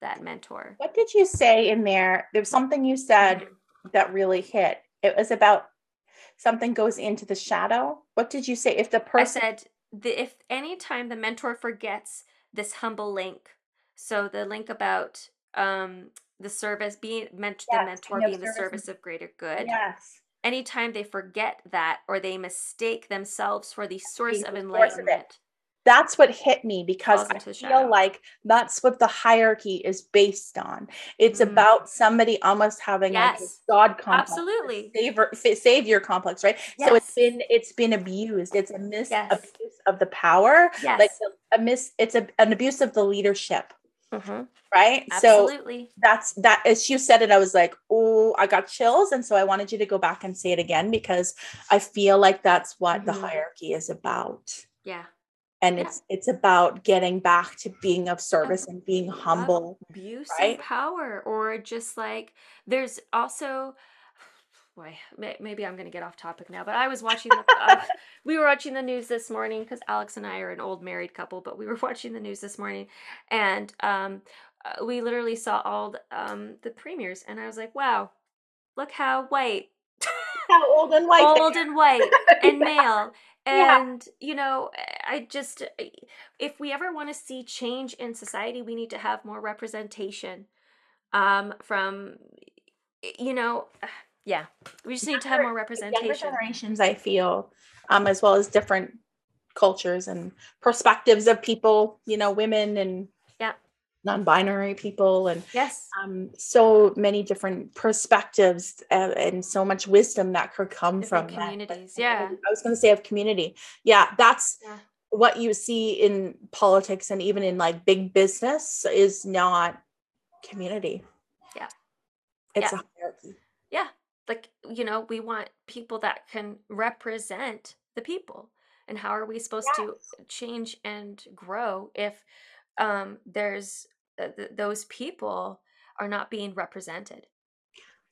C: that mentor.
B: What did you say in there? There's something you said mm-hmm. that really hit. It was about something goes into the shadow. What did you say? If the person
C: I said the, if anytime the mentor forgets this humble link, so the link about um the service being meant yes, the mentor being the service of greater good.
B: Yes.
C: Anytime they forget that or they mistake themselves for the source the of enlightenment
B: that's what hit me because I feel shadow. like that's what the hierarchy is based on. It's mm-hmm. about somebody almost having yes. like a god complex,
C: absolutely
B: savior, savior complex, right? Yes. So it's been it's been abused. It's a mis yes. abuse of the power,
C: yes.
B: like a, a miss. It's a, an abuse of the leadership.
C: Mm-hmm.
B: Right.
C: Absolutely.
B: So that's that as you said it, I was like, oh, I got chills. And so I wanted you to go back and say it again because I feel like that's what mm-hmm. the hierarchy is about.
C: Yeah
B: and yeah. it's it's about getting back to being of service and being humble
C: abuse right? and power or just like there's also (sighs) boy maybe i'm to get off topic now but i was watching the, uh, (laughs) we were watching the news this morning because alex and i are an old married couple but we were (laughs) watching the news this morning and um, uh, we literally saw all the, um, the premiers and i was like wow look how white
B: how old and (laughs) white
C: old and white and male and yeah. you know i just if we ever want to see change in society we need to have more representation um from you know (sighs) yeah we just need to have more representation younger
B: generations i feel um as well as different cultures and perspectives of people you know women and non-binary people and
C: yes
B: um, so many different perspectives and, and, so much wisdom that could come different
C: from communities that. yeah
B: i was going to say of community yeah that's yeah. what you see in politics and even in like big business is not community
C: yeah
B: it's
C: yeah.
B: a hierarchy
C: yeah like you know we want people that can represent the people and how are we supposed yes. to change and grow if um, there's uh, th- those people are not being represented.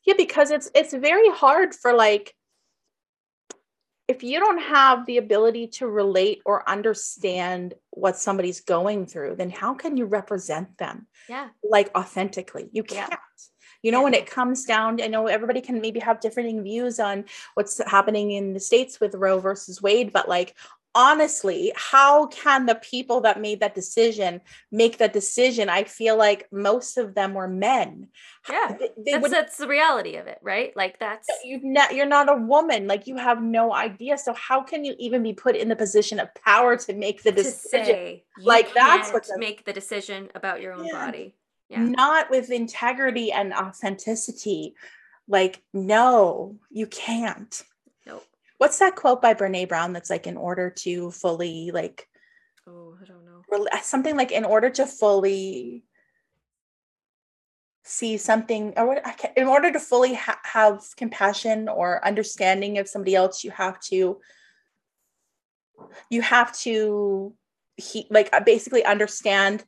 B: Yeah, because it's it's very hard for like if you don't have the ability to relate or understand what somebody's going through, then how can you represent them?
C: Yeah.
B: Like authentically. You can't. Yeah. You know, yeah. when it comes down, I know everybody can maybe have differing views on what's happening in the States with Roe versus Wade, but like honestly, how can the people that made that decision make that decision? I feel like most of them were men.
C: Yeah, they, they that's, would, that's the reality of it, right? Like that's
B: you've not you're not a woman. Like you have no idea. So how can you even be put in the position of power to make the decision? like that's what
C: make the decision about your own yeah. body.
B: Yeah. Not with integrity and authenticity. Like no, you can't what's that quote by Brene Brown that's like in order to fully like
C: oh I don't know.
B: something like in order to fully see something or what in order to fully ha- have compassion or understanding of somebody else you have to you have to he like uh, basically understand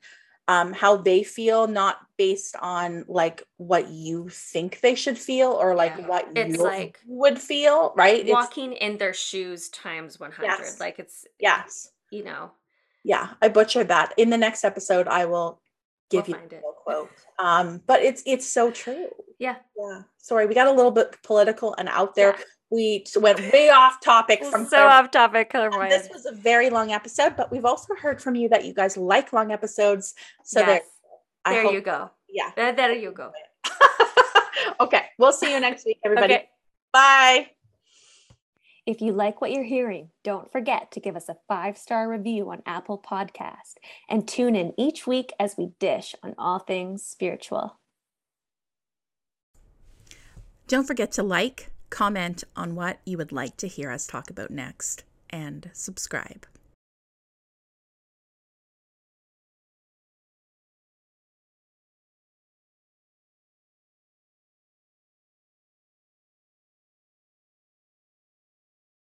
B: um, how they feel, not based on like what you think they should feel or like
C: Yeah.
B: what
C: It's
B: you
C: like
B: would feel, right? It's,
C: Walking in their shoes times 100.
B: Yes.
C: Like it's,
B: yes,
C: you know,
B: yeah, I butchered that. In the next episode, I will give
C: We'll
B: you the quote. Um, but it's it's so true.
C: yeah.
B: Yeah. Sorry, we got a little bit political and out there.
C: Yeah.
B: We went way off topic from
C: so
B: clairvoyance.
C: off topic,
B: And
C: clairvoyant.
B: This was a very long episode, but we've also heard from you that you guys like long episodes. So
C: yes.
B: there, I
C: there
B: hope-
C: you go.
B: Yeah.
C: There, there you go. (laughs)
B: okay. We'll see you next week, everybody.
C: Okay.
B: Bye.
D: If you like what you're hearing, don't forget to give us a five star review on Apple Podcast and tune in each week as we dish on all things spiritual.
A: Don't forget to like, comment on what you would like to hear us talk about next, and subscribe.